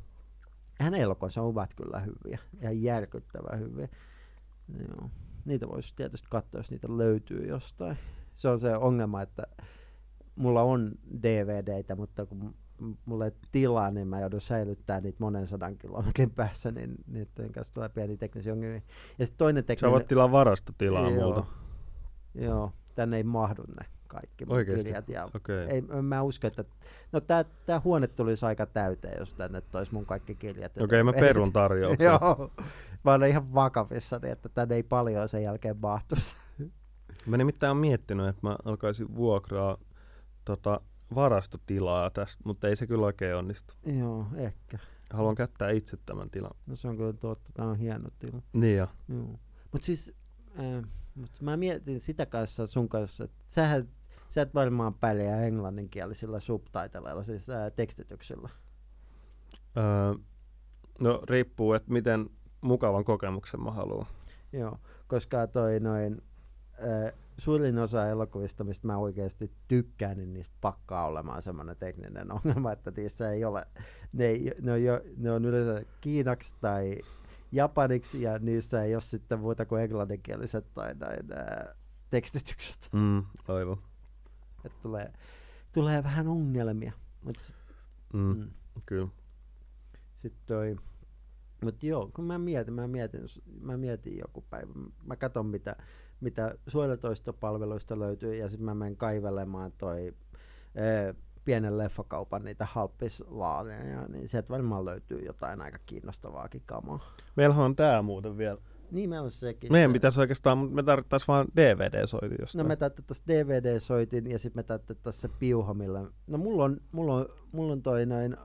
hänen elokuvansa ovat kyllä hyviä, ihan järkyttävän hyviä. Joo. Niitä voisi tietysti katsoa, jos niitä löytyy jostain. Se on se ongelma, että mulla on DVDitä, mutta kun m- mulla ei ole tilaa, niin mä joudun säilyttämään niitä monen sadan kilometrin päässä, niin niiden kanssa tulee pieni teknisiä ongelmia. Ja sitten toinen Sä tekninen... voit tilaa varastotilaa Joo. multa. Joo, tänne ei mahdu ne kaikki mun kirjat. Ja Okei. ei, mä uskon, että no tää, tää huone tulisi aika täyteen, jos tänne tois mun kaikki kirjat. Okei, mä perun tarjouksen. Joo, mä olen ihan vakavissani, että tänne ei paljon sen jälkeen mahtuisi. Mä nimittäin oon miettinyt, että mä alkaisin vuokraa tota, varastotilaa tästä, mutta ei se kyllä oikein onnistu. Joo, ehkä. Haluan käyttää itse tämän tilan. No se on kyllä totta, tämä on hieno tila. Niin jo. Joo. Mut siis, äh, mut mä mietin sitä kanssa sun kanssa, että sähän, sä et varmaan pärjää englanninkielisillä subtitleilla, siis äh, tekstityksillä. Öö, no riippuu, että miten mukavan kokemuksen mä haluan. Joo, koska toi noin, äh, suurin osa elokuvista, mistä mä oikeasti tykkään, niin niistä pakkaa olemaan semmoinen tekninen ongelma, että niissä ei ole, ne, ei, ne, on, jo, ne on yleensä kiinaksi tai japaniksi, ja niissä ei ole sitten muuta kuin englanninkieliset tai näin ää, tekstitykset. Mm, aivan. Että tulee, tulee vähän ongelmia. Mutta Mm, mm. Kyllä. sitten toi, mut joo, kun mä mietin, mä mietin, mä mietin joku päivä, mä katson mitä, mitä suoratoistopalveluista löytyy ja sitten mä menen kaivelemaan toi ee, pienen leffakaupan niitä halppislaaneja, niin sieltä varmaan löytyy jotain aika kiinnostavaakin kamaa. Meillähän on tää muuten vielä. Niin meillä on sekin. Meidän pitäisi oikeastaan, me tarvittaisiin vaan DVD-soitin No jostain. me täytettäisiin DVD-soitin ja sitten me täytettäisiin se piuha, millä... No mulla on, mulla on, mulla on toi näin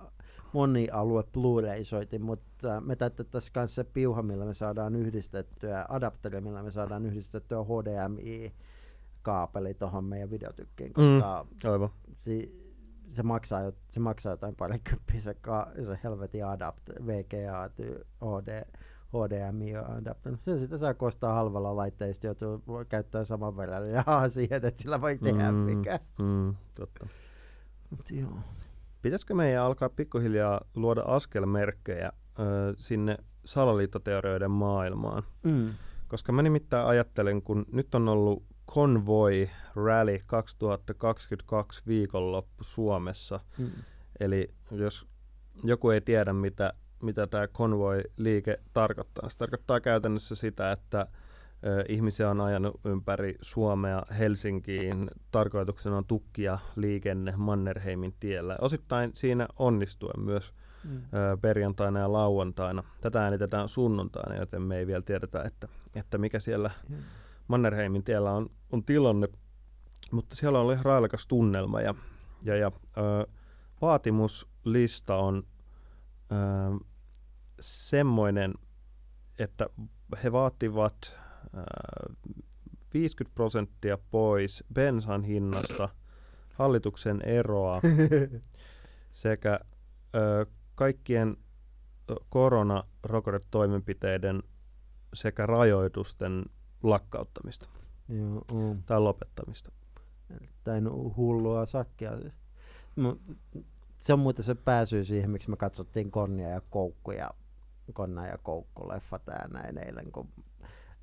monialue Blu-ray-soitin, mutta me täytettäisiin myös se piuha, millä me saadaan yhdistettyä, adapteri, millä me saadaan yhdistettyä HDMI-kaapeli tuohon meidän videotykkiin, koska mm. Aivan. se, se, maksaa, se maksaa jotain parikymppiä se, ka, se helvetin adapter, VGA, ty- HD, HDMI-adapteri. Se sitä saa kostaa halvalla laitteista, joutuu voi käyttää saman verran rahaa siihen, että sillä voi tehdä mm. mikä. Mm, totta. Mut joo. Pitäisikö meidän alkaa pikkuhiljaa luoda askelmerkkejä ö, sinne salaliittoteorioiden maailmaan? Mm. Koska mä nimittäin ajattelen, kun nyt on ollut Convoy Rally 2022 viikonloppu Suomessa. Mm. Eli jos joku ei tiedä, mitä, mitä tämä Convoy-liike tarkoittaa, se tarkoittaa käytännössä sitä, että ihmisiä on ajanut ympäri Suomea Helsinkiin. Tarkoituksena on tukkia liikenne Mannerheimin tiellä. Osittain siinä onnistuen myös Mm. perjantaina ja lauantaina. Tätä äänitetään sunnuntaina, joten me ei vielä tiedetä, että, että mikä siellä Mm. Mannerheimin tiellä on, on tilanne. Mutta siellä on ihan railakas tunnelma ja, ja, ja ö, vaatimuslista on ö, semmoinen, että he vaativat ö, 50 prosenttia pois bensan hinnasta, hallituksen eroa sekä ö, kaikkien koronarokotetoimenpiteiden sekä rajoitusten lakkauttamista Joo, on. tai lopettamista. Erittäin hullua sakkia. Se on muuten se pääsy siihen, miksi me katsottiin Konnia ja Koukku ja Konna ja Koukku leffa tää näin eilen, kun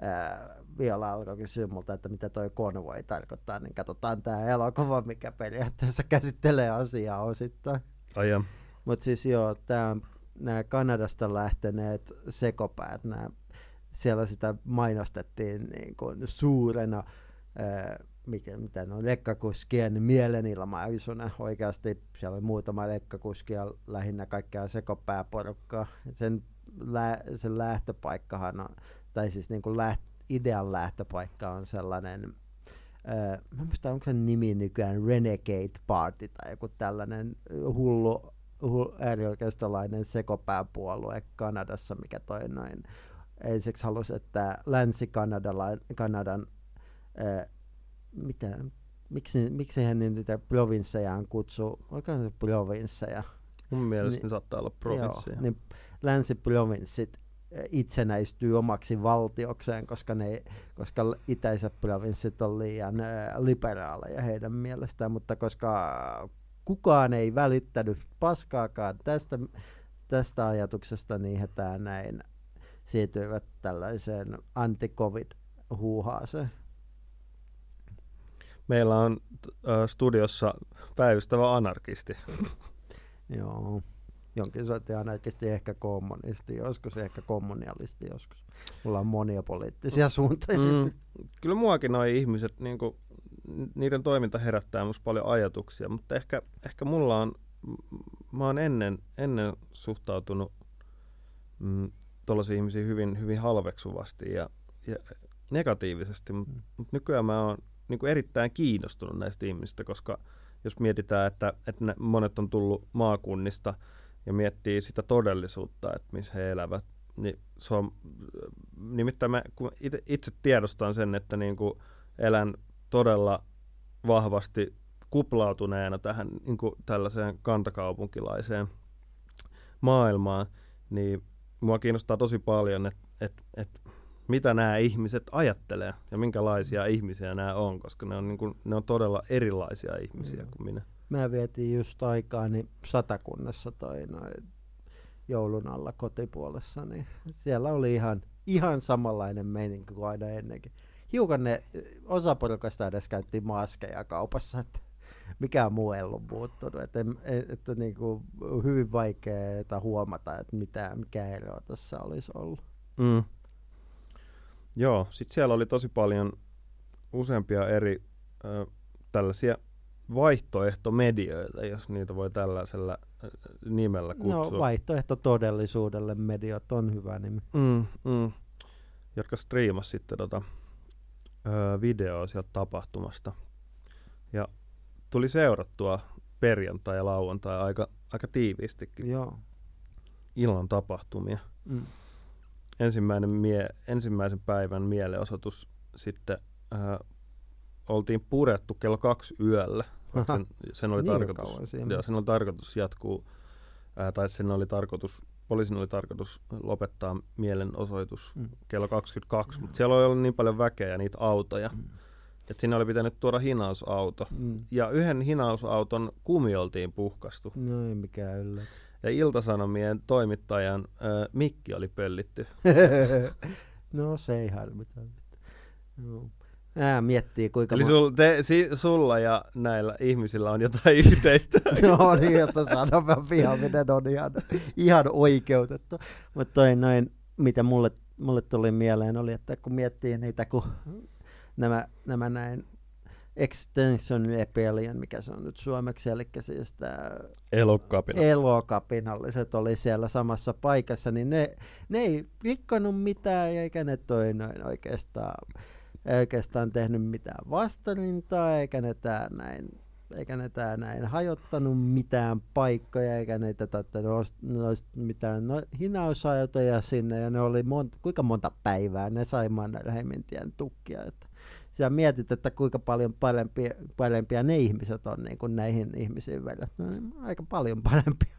ää, Viola alkoi kysyä multa, että mitä toi konvoi tarkoittaa, niin katsotaan tämä elokuva, mikä periaatteessa käsittelee asiaa osittain. Ai ja, Mutta siis joo, tää nämä Kanadasta lähteneet sekopäät, nää, siellä sitä mainostettiin niin kuin suurena, ää, mikä, mitä ne on, lekkakuskien mielenilmaisuna. Oikeasti siellä oli muutama lekkakuski ja lähinnä kaikkea sekopääporukkaa. Sen, lä, sen lähtöpaikkahan on, tai siis niin kuin läht, idean lähtöpaikka on sellainen, ää, mä muistan, onko sen nimi nykyään Renegade Party tai joku tällainen hullu, hullu äärioikeistolainen sekopääpuolue Kanadassa, mikä toi noin ensiksi halusi, että Länsi-Kanadan ää, mitä, miksi, miksi hän niitä provinssejaan kutsuu, oikein se provinsseja? Mun mielestä Niin- ne saattaa olla provinsseja. Joo, niin länsiprovinssit itsenäistyy omaksi valtiokseen, koska, ne, koska itäiset provinssit on liian liberaaleja heidän mielestään, mutta koska kukaan ei välittänyt paskaakaan tästä, tästä ajatuksesta, niin he tää näin siirtyivät tällaiseen anti-covid-huuhaaseen. Meillä on studiossa päivystävä anarkisti. Joo. Jonkin sortin anarkisti, ehkä kommunisti joskus, ehkä kommunialisti joskus. Mulla on monia poliittisia suuntia. Mm, kyllä muakin noi ihmiset, niinku, niiden toiminta herättää musta paljon ajatuksia, mutta ehkä, ehkä mulla on, mä oon ennen, ennen suhtautunut mm, tuollaisiin ihmisiin hyvin, hyvin halveksuvasti ja, ja negatiivisesti, mutta Mm. mut nykyään mä oon niinku erittäin kiinnostunut näistä ihmisistä, koska jos mietitään, että, että ne monet on tullut maakunnista ja miettii sitä todellisuutta, että missä he elävät, niin se on, nimittäin mä, kun itse, itse tiedostan sen, että niin kuin elän todella vahvasti kuplautuneena tähän niin kuin tällaiseen kantakaupunkilaiseen maailmaan, niin mua kiinnostaa tosi paljon, että et, et, mitä nämä ihmiset ajattelee ja minkälaisia ihmisiä nämä on, koska ne on, niin kuin, ne on todella erilaisia ihmisiä Joo. kuin minä. Mä vietin just aikaa niin satakunnassa toi noin joulun alla kotipuolessa, niin siellä oli ihan, ihan samanlainen meininki kuin aina ennenkin. Hiukan ne, osa porukasta edes käytti maskeja kaupassa, että mikään muu ei ollut muuttunut. Että, että niin kuin hyvin vaikeaa huomata, että mitä, mikä ero tässä olisi ollut. Mm. Joo, sitten siellä oli tosi paljon useampia eri ö, tällaisia vaihtoehtomedioita, jos niitä voi tällaisella ö, nimellä kutsua. No vaihtoehto todellisuudelle mediat on hyvä nimi. mm, mm, jotka striimas sitten tota, ö, videoa sieltä tapahtumasta. Ja tuli seurattua perjantai ja lauantai aika, aika tiiviistikin Joo. illan tapahtumia. Mm. ensimmäinen mie- ensimmäisen päivän mielenosoitus sitten äh, oltiin purettu kello kaksi yöllä. Sen, sen, oli Niin tarkoitus, joo, sen oli tarkoitus jatkuu, äh, tai sen oli tarkoitus, poliisin oli tarkoitus lopettaa mielenosoitus Mm. kello 22, mutta siellä oli ollut niin paljon väkeä ja niitä autoja, Mm. että sinne oli pitänyt tuoda hinausauto. Mm. Ja yhden hinausauton kumi oltiin puhkastu. No ei mikään yllätys. Ja Iltasanomien toimittajan äh, mikki oli pöllitty. no se ei harmita. No. Ää miettii kuinka Eli sul, te, si, sulla ja näillä ihmisillä on jotain yhteistä. No niin, että sanomaan vihaaminen on ihan, ihan oikeutettu. Mutta toi noin, mitä mulle, mulle tuli mieleen oli, että kun miettii niitä, kun nämä, nämä näin Extension Rebellion, mikä se on nyt suomeksi, eli siis tämä Elokapina. elokapinalliset oli siellä samassa paikassa, niin ne, ne ei rikkonut mitään, eikä ne toi noin oikeastaan, oikeastaan tehnyt mitään vastarintaa, eikä ne tää näin eikä ne tää näin hajottanut mitään paikkoja, eikä ne tätä mitään no, hinausautoja sinne, ja ne oli monta, kuinka monta päivää ne sai Mannerheimintien tukkia, että sä mietit, että kuinka paljon parempia, parempia ne ihmiset on niin kuin näihin ihmisiin verrattuna, niin aika paljon parempia.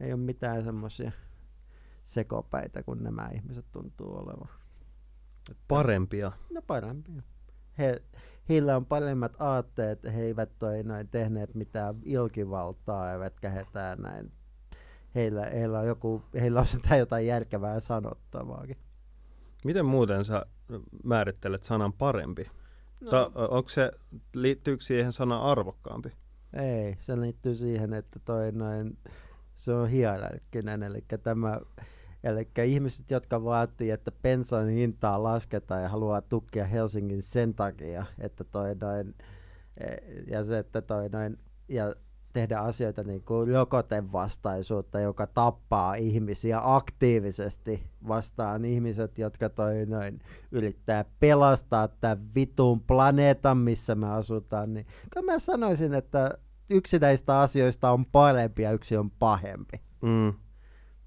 Ei ole mitään semmoisia sekopäitä kuin nämä ihmiset tuntuu olevan. Parempia. No parempia. He, heillä on paremmat aatteet, he eivät toi noin tehneet mitään ilkivaltaa, eivätkä he näin. Heillä, heillä, on joku, heillä on sitä jotain järkevää sanottavaakin. Miten muuten sä määrittelet sanan parempi? No, Ta, onko se, liittyykö siihen sana arvokkaampi? Ei, se liittyy siihen, että toi noin, se on hierarkkinen, eli tämä Eli ihmiset, jotka vaatii, että bensan hintaa lasketaan ja haluaa tukea Helsingin sen takia, että toi noin, e, ja se, että toi noin, ja tehdä asioita niin kuin rokotevastaisuutta, joka tappaa ihmisiä aktiivisesti vastaan ihmiset, jotka toi noin yrittää pelastaa tämän vitun planeetan, missä me asutaan, niin kyllä mä sanoisin, että yksi näistä asioista on parempi ja yksi on pahempi. Mm.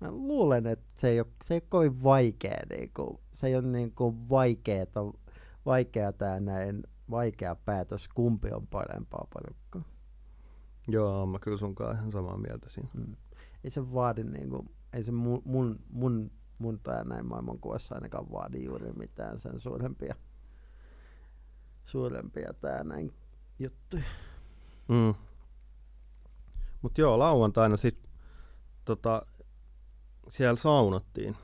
Mä luulen, että se ei ole, se ei ole kovin vaikea, niin kuin, se ei ole niin kuin vaikeeta, vaikea tämä näin, vaikea päätös, kumpi on parempaa porukkaa. Joo, mä kyllä sunkaan ihan samaa mieltä siinä. Mm. Ei se vaadi niin kuin, ei se mun, mun, mun, mun tää näin maailmankuvassa ainakaan vaadi juuri mitään sen suurempia, suurempia tää näin juttuja. Mm. Mut joo, lauantaina sit tota, siellä saunottiin.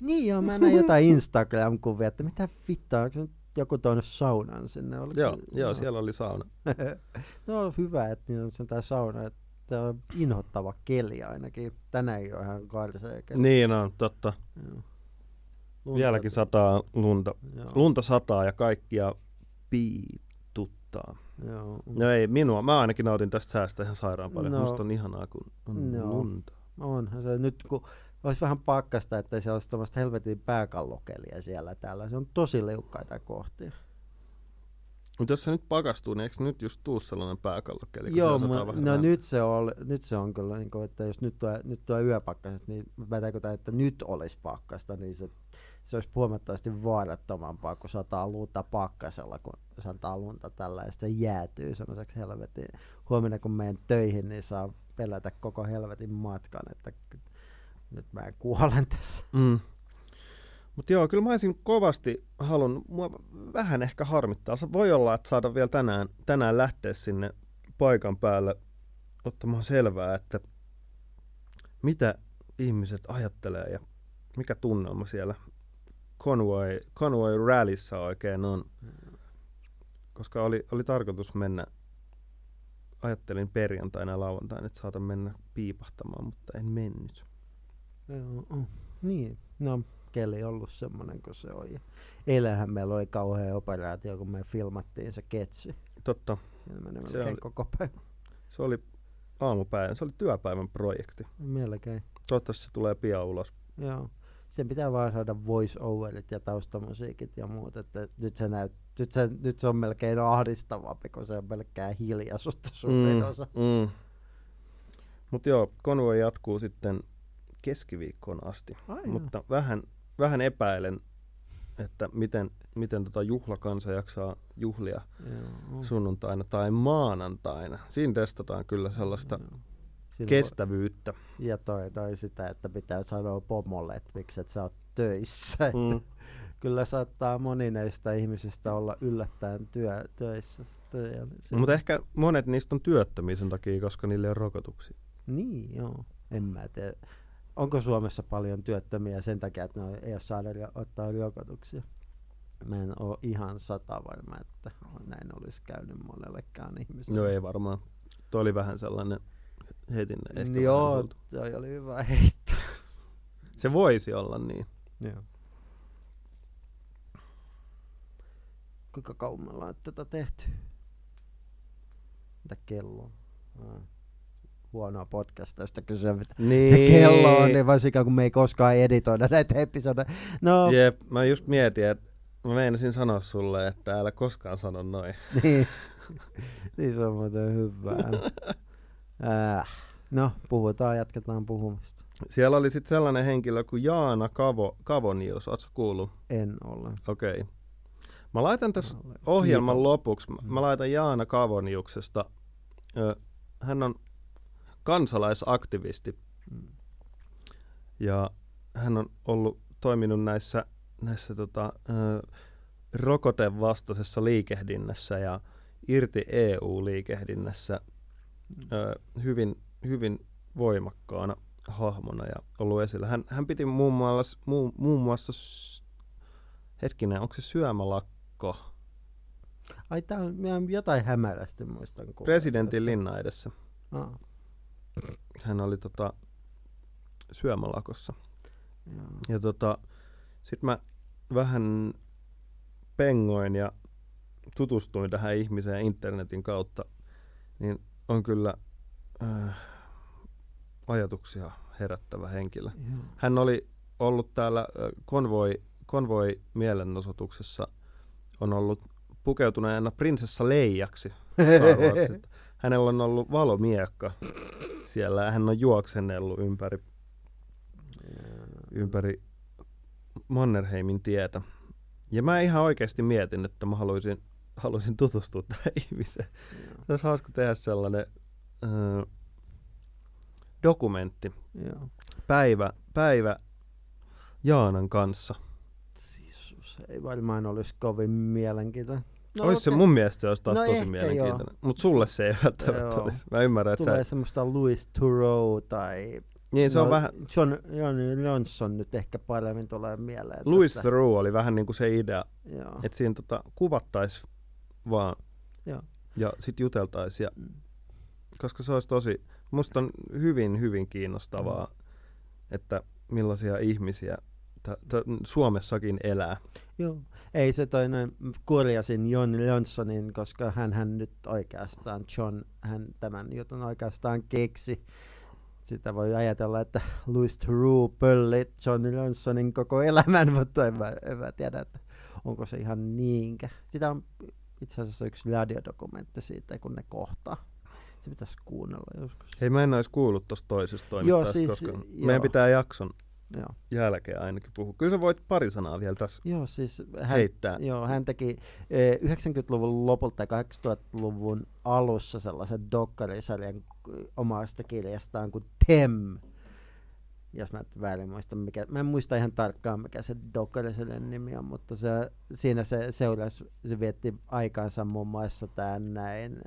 Niin joo, mä näin jotain Instagram-kuvia, että mitä vittua, onko joku tuonut saunan sinne? Oliko Joo, se, joo, siellä oli sauna. no hyvä, että niillä on sentään sauna, että on inhottava keli ainakin. Tänään on ihan karsea keli. Niin on, totta. Joo. Vieläkin sataa lunta. Joo. Lunta sataa ja kaikkia piituttaa. Joo. No ei, minua. Mä ainakin nautin tästä säästä ihan sairaan paljon. No. Musta on ihanaa, kun on Joo. lunta. Onhan se nyt, kun olisi vähän pakkasta, että siellä olisi tuommoista helvetin pääkallokelia siellä täällä. Se on tosi liukkaita kohtia. Mutta jos se nyt pakastuu, niin eikö se nyt just tuu sellainen pääkallokeli? kun Joo, mu- vähän no nyt se, on, nyt se on kyllä, niin kuin, että jos nyt tulee, nyt tulee yöpakkaset, niin mä tarkoitan, että nyt olisi pakkasta, niin se, se olisi huomattavasti vaarattomampaa, kun sataa lunta pakkasella, kun sataa lunta tällä, ja se jäätyy semmoiseksi helvetin. Huomenna kun menen töihin, niin saa pelätä koko helvetin matkan, että nyt mä kuolen tässä. Mm. Mutta joo, kyllä mä olisin kovasti halunnut, mua vähän ehkä harmittaa. Se voi olla, että saada vielä tänään, tänään lähteä sinne paikan päälle ottamaan selvää, että mitä ihmiset ajattelee ja mikä tunnelma siellä Conway, Conway Rallyssa oikein on. Koska oli, oli tarkoitus mennä, ajattelin perjantaina ja lauantaina, että saatan mennä piipahtamaan, mutta en mennyt. Joo, oh. Niin, no keli ollut semmoinen kuin se on. Ja eilähän meillä oli kauhea operaatio, kun me filmattiin se ketsi. Totta, Siinä meni Se oli- koko päivä. se oli aamupäivän, se oli työpäivän projekti. Melkein. Toivottavasti se tulee pian ulos. Joo. Sen pitää vaan saada voice-overit ja taustamusiikit ja muut. Että nyt, se näyt, nyt, se, nyt se on melkein ahdistavampi, kun se on pelkkää hiljaisuutta suurin mm. osa. mm. Mutta joo, konvoi jatkuu sitten keskiviikkoon asti. Ai Mutta vähän, vähän epäilen, että miten, miten tota juhlakansa jaksaa juhlia Joo. sunnuntaina tai maanantaina. Siinä testataan kyllä sellaista Joo. Siinä kestävyyttä. Ja toi, toi sitä, että pitää sanoa pomolle, että miksi et sä oot töissä. Mm. Kyllä saattaa moni näistä ihmisistä olla yllättäen työ, töissä. No, mutta ehkä monet niistä on työttömiä sen takia, koska niille on rokotuksia. Niin, joo. En mä tiedä. Onko Suomessa paljon työttömiä sen takia, että ne ei ole ro- ottaa rokotuksia? Mä en ole ihan sata varma, että näin olisi käynyt monellekaan ihmiselle. No ei varmaan. Tuo oli vähän sellainen heitin ehkä joo, toi oli hyvä heitto. Se voisi olla niin. Joo. Kuinka kauan me ollaan tätä tehty? Mitä kello on? Ah. Huonoa podcastista kysyä, mitä Niin. kello on, niin varsinkaan kun me ei koskaan editoida näitä episodeja. No, Jep, mä just mietin, että mä meinasin sanoa sulle, että älä koskaan sano noin. niin. niin se on muuten hyvää. Äh. No, puhutaan, jatketaan puhumista. Siellä oli sitten sellainen henkilö kuin Jaana Kavo, Kavonius, ootko kuullut? En ole. Okei. Okay. Mä laitan tässä ohjelman Niipa. lopuksi, mä, Mm. laitan Jaana Kavoniuksesta. Hän on kansalaisaktivisti Mm. ja hän on ollut toiminut näissä, näissä tota, rokotevastaisessa liikehdinnässä ja irti EU-liikehdinnässä ö, hyvin, hyvin voimakkaana hahmona ja ollut esillä. Hän, hän piti muun muassa, muun, muun muassa hetkinen, onko se syömälakko? Ai tää on jotain hämärästi muistan. kuullut Presidentin linna edessä. Aa, Hän oli tota, syömälakossa. joo. Ja tota, sit mä vähän pengoin ja tutustuin tähän ihmiseen internetin kautta, niin on kyllä äh, ajatuksia herättävä henkilö. Joo. Hän oli ollut täällä äh, konvoi, konvoi mielenosoituksessa, on ollut pukeutuneena prinsessa Leijaksi. Hänellä on ollut valomiekka siellä ja hän on juoksennellut ympäri, ympäri Mannerheimin tietä. Ja mä ihan oikeasti mietin, että mä haluaisin, haluaisin tutustua tähän ihmiseen. Se olisi hauska tehdä sellainen äh, dokumentti, Joo. päivä, päivä Jaanan kanssa. Sisus, ei varmaan olisi kovin mielenkiintoinen. No, olisi se mun mielestä olisi taas No tosi mielenkiintoinen. Mutta sulle se ei välttämättä Joo. olisi. Mä ymmärrän, että Tulee sä, semmoista Louis Theroux tai... niin se on no, vähän, John, John Johnson nyt ehkä paremmin tulee mieleen. Louis tästä. Theroux oli vähän niin kuin se idea, Joo. että siinä tota, kuvattaisi vaan Joo. ja sitten juteltaisiin. Ja, Mm. koska se olisi tosi, musta on hyvin, hyvin kiinnostavaa, Mm. että millaisia ihmisiä tä, tä, Suomessakin elää. Joo. Ei se toinen, korjasin John Johnsonin, koska hän, hän nyt oikeastaan, John, hän tämän jutun oikeastaan keksi. Sitä voi ajatella, että Louis Theroux pölli John Johnsonin koko elämän, mutta en mä, en mä tiedä, että onko se ihan niinkä. Sitä on itse asiassa yksi radiodokumentti siitä, kun ne kohtaa. Se pitäisi kuunnella joskus. Hei, mä en olisi kuullut tuosta toisesta toimittajasta, siis, koska joo. meidän pitää jakson Joo, jälkeen ainakin puhua. Kyllä sä voit pari sanaa vielä tässä joo siis hän, heittää. Joo, hän teki eh, 90-luvun lopulta ja 2000-luvun alussa sellaisen dokkarisarjan omasta kirjastaan kuin Tem. Jos mä et väärin muista, mikä, mä en muista ihan tarkkaan mikä se dokkarisarjan nimi on, mutta se, siinä se seurasi, se vietti aikaansa muun muassa tämän näin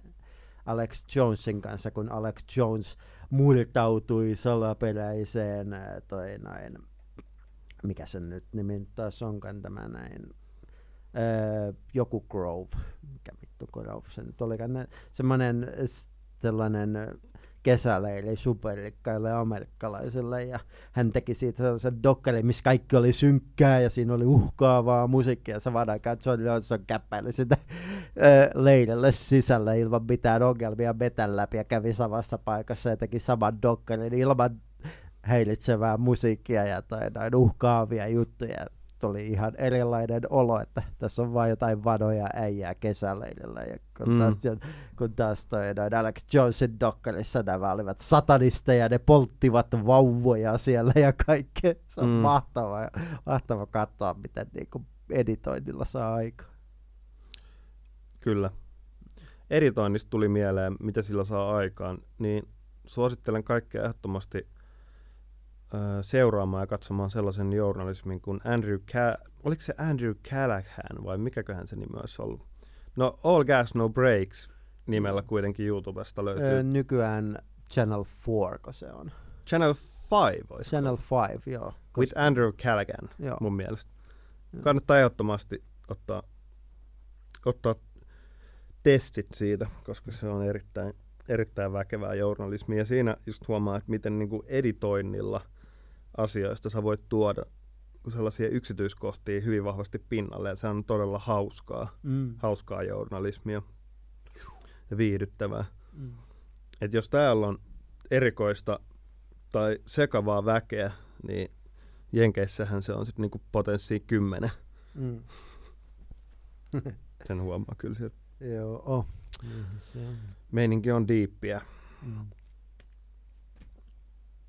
Alex Jonesin kanssa, kun Alex Jones murtautui salaperäiseen toi näin, mikä se nyt nimi taas onkaan tämä näin, öö, joku Grove, mikä vittu Grove se nyt olikaan, ne, semmoinen sellainen kesäleili superrikkaille amerikkalaisille ja hän teki siitä sellaisen dokkarin, missä kaikki oli synkkää ja siinä oli uhkaavaa musiikkia ja samaan aikaan John Johnson käppäili sitä leidelle sisällä ilman mitään ongelmia metän läpi ja kävi samassa paikassa ja teki saman dokkarin ilman häiritsevää musiikkia ja tai uhkaavia juttuja. Tuli ihan erilainen olo, että tässä on vain jotain vanoja äijää kesäleidellä. Ja kun, Mm. taas, kun taas toi noin Alex Jonesin dokkarissa nämä olivat satanisteja, ne polttivat vauvoja siellä ja kaikkea. Se on Mm. mahtavaa, mahtava katsoa, miten niinku editoinnilla saa aikaa. Kyllä. Editoinnista tuli mieleen, mitä sillä saa aikaan, niin suosittelen kaikkea ehdottomasti seuraamaan ja katsomaan sellaisen journalismin kuin Andrew Ca- oliko se Andrew Callahan vai mikäköhän se nimi olisi ollut? No All Gas No Breaks nimellä kuitenkin YouTubesta löytyy. Öö, nykyään Channel 4, kun se on. Channel 5 olisi. Channel 5, joo. With Andrew Callaghan joo. mun mielestä. Joo. Kannattaa ehdottomasti ottaa, ottaa testit siitä, koska se on erittäin, erittäin väkevää journalismia. Ja siinä just huomaa, että miten niin kuin editoinnilla asioista sä voit tuoda sellaisia yksityiskohtia hyvin vahvasti pinnalle. Ja se on todella hauskaa, Mm. hauskaa journalismia ja viihdyttävää. Mm. Et jos täällä on erikoista tai sekavaa väkeä, niin Jenkeissähän se on sitten niinku potenssi 10. Mm. Sen huomaa kyllä sieltä. Joo, oh. Se on. Meininki on diippiä. Mm.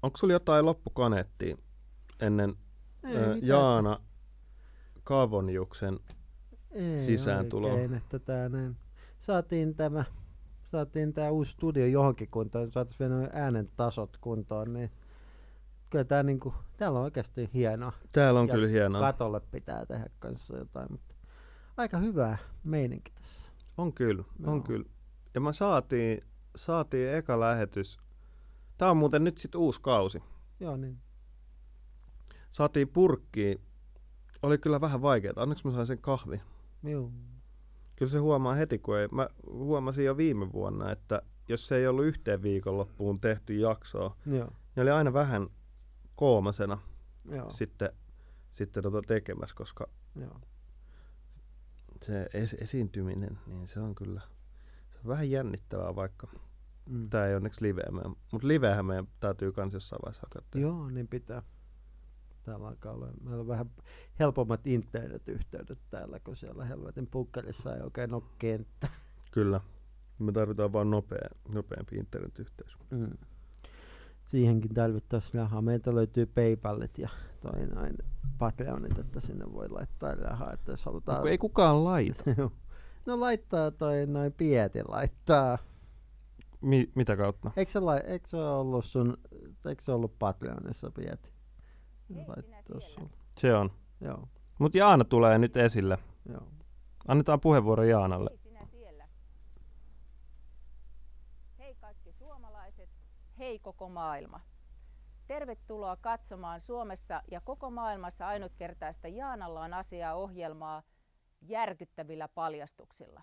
Onko sulla jotain loppukaneettia ennen Ei ö. Jaana Kaavonjuksen? Ei sisääntuloa. Oikein, että tää näin. Saatiin tämä, saatiin tää uusi studio johonkin kuntoon, saatiin vielä äänen tasot kuntoon, niin kyllä tää niinku, täällä on oikeasti hienoa. Täällä on Ja kyllä hienoa. Katolle pitää tehdä kanssa jotain, mutta aika hyvää meininki tässä. On kyllä, on Joo. kyllä. Ja mä saatiin, saatiin eka lähetys. Tää on muuten nyt sitten uusi kausi. Joo niin. Saatiin purkkiin. Oli kyllä vähän vaikeaa. Onneksi mä sain sen kahvi. Joo. Kyllä se huomaa heti, kun ei. Mä huomasin jo viime vuonna, että jos se ei ollut yhteen viikonloppuun tehty jaksoa, Joo, niin oli aina vähän koomasena joo, sitten, sitten tota tekemässä, koska joo. se es- esiintyminen, niin se on kyllä se on vähän jännittävää, vaikka Mm. tämä ei onneksi liveä. Mutta liveähän meidän täytyy kans jossain vaiheessa tehdä. Joo, niin pitää. Täällä alkaa olla, meillä on vähän helpommat internetyhteydet täällä, kun siellä helvetin punkkarissa ei oikein ole kenttä. Kyllä. Me tarvitaan vaan nopea, nopeampi internetyhteys. Mm. Siihenkin tarvittaisiin rahaa. Meiltä löytyy Paypalit ja toi noin Patreonit, että sinne voi laittaa rahaa, että jos halutaan... Kun ei kukaan laita. No laittaa toi noin Pieti laittaa. Mi- mitä kautta? Eikö se, lai, eikö se ollut sun, eikö se ollut Patreonissa Pieti? Se on. Joo, Mutta Jaana tulee nyt esille. joo. Annetaan puheenvuoro Jaanalle. Hei sinä siellä. Hei kaikki suomalaiset, hei koko maailma. Tervetuloa katsomaan Suomessa ja koko maailmassa ainutkertaista Jaanalla on asiaa ohjelmaa järkyttävillä paljastuksilla.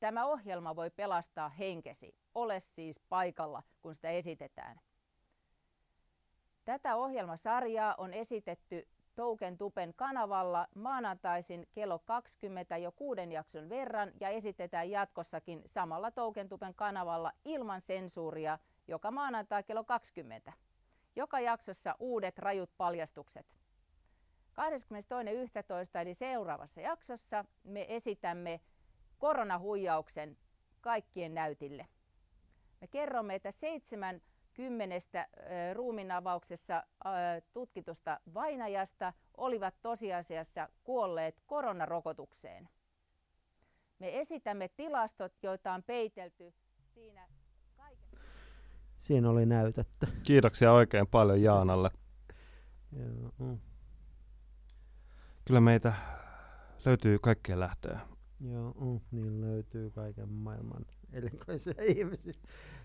Tämä ohjelma voi pelastaa henkesi. Ole siis paikalla, kun sitä esitetään. Tätä ohjelmasarjaa on esitetty Touken Tupen kanavalla maanantaisin kello 20 jo kuuden jakson verran ja esitetään jatkossakin samalla Touken Tupen kanavalla ilman sensuuria joka maanantai kello 20. Joka jaksossa uudet rajut paljastukset. 22.11. eli seuraavassa jaksossa me esitämme koronahuijauksen kaikkien näytille. Me kerromme, että seitsemän kymmenestä ö, tutkitusta vainajasta olivat tosiasiassa kuolleet koronarokotukseen. Me esitämme tilastot, joita on peitelty siinä kaiken. Siinä oli näytettä. Kiitoksia oikein paljon Jaanalle. Mm. Kyllä meitä löytyy kaikkea lähtöä. Joo, mm, niin löytyy kaiken maailman erikoisia ihmisiä.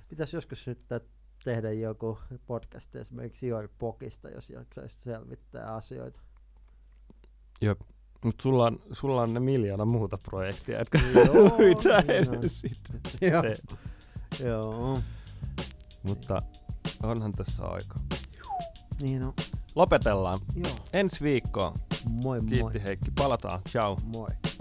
Pitäisi joskus yrittää tehdä joku podcast esimerkiksi Jori Pokista, jos jaksaisi selvittää asioita. Mutta sulla on, sulla on ne miljoona muuta projektia, jotka pitää niin edes Joo. Joo, Mutta onhan tässä aika. niin on. Lopetellaan. Joo, Ensi viikkoon. moi moi. Kiitti Heikki. Palataan. Ciao. Moi. Moi.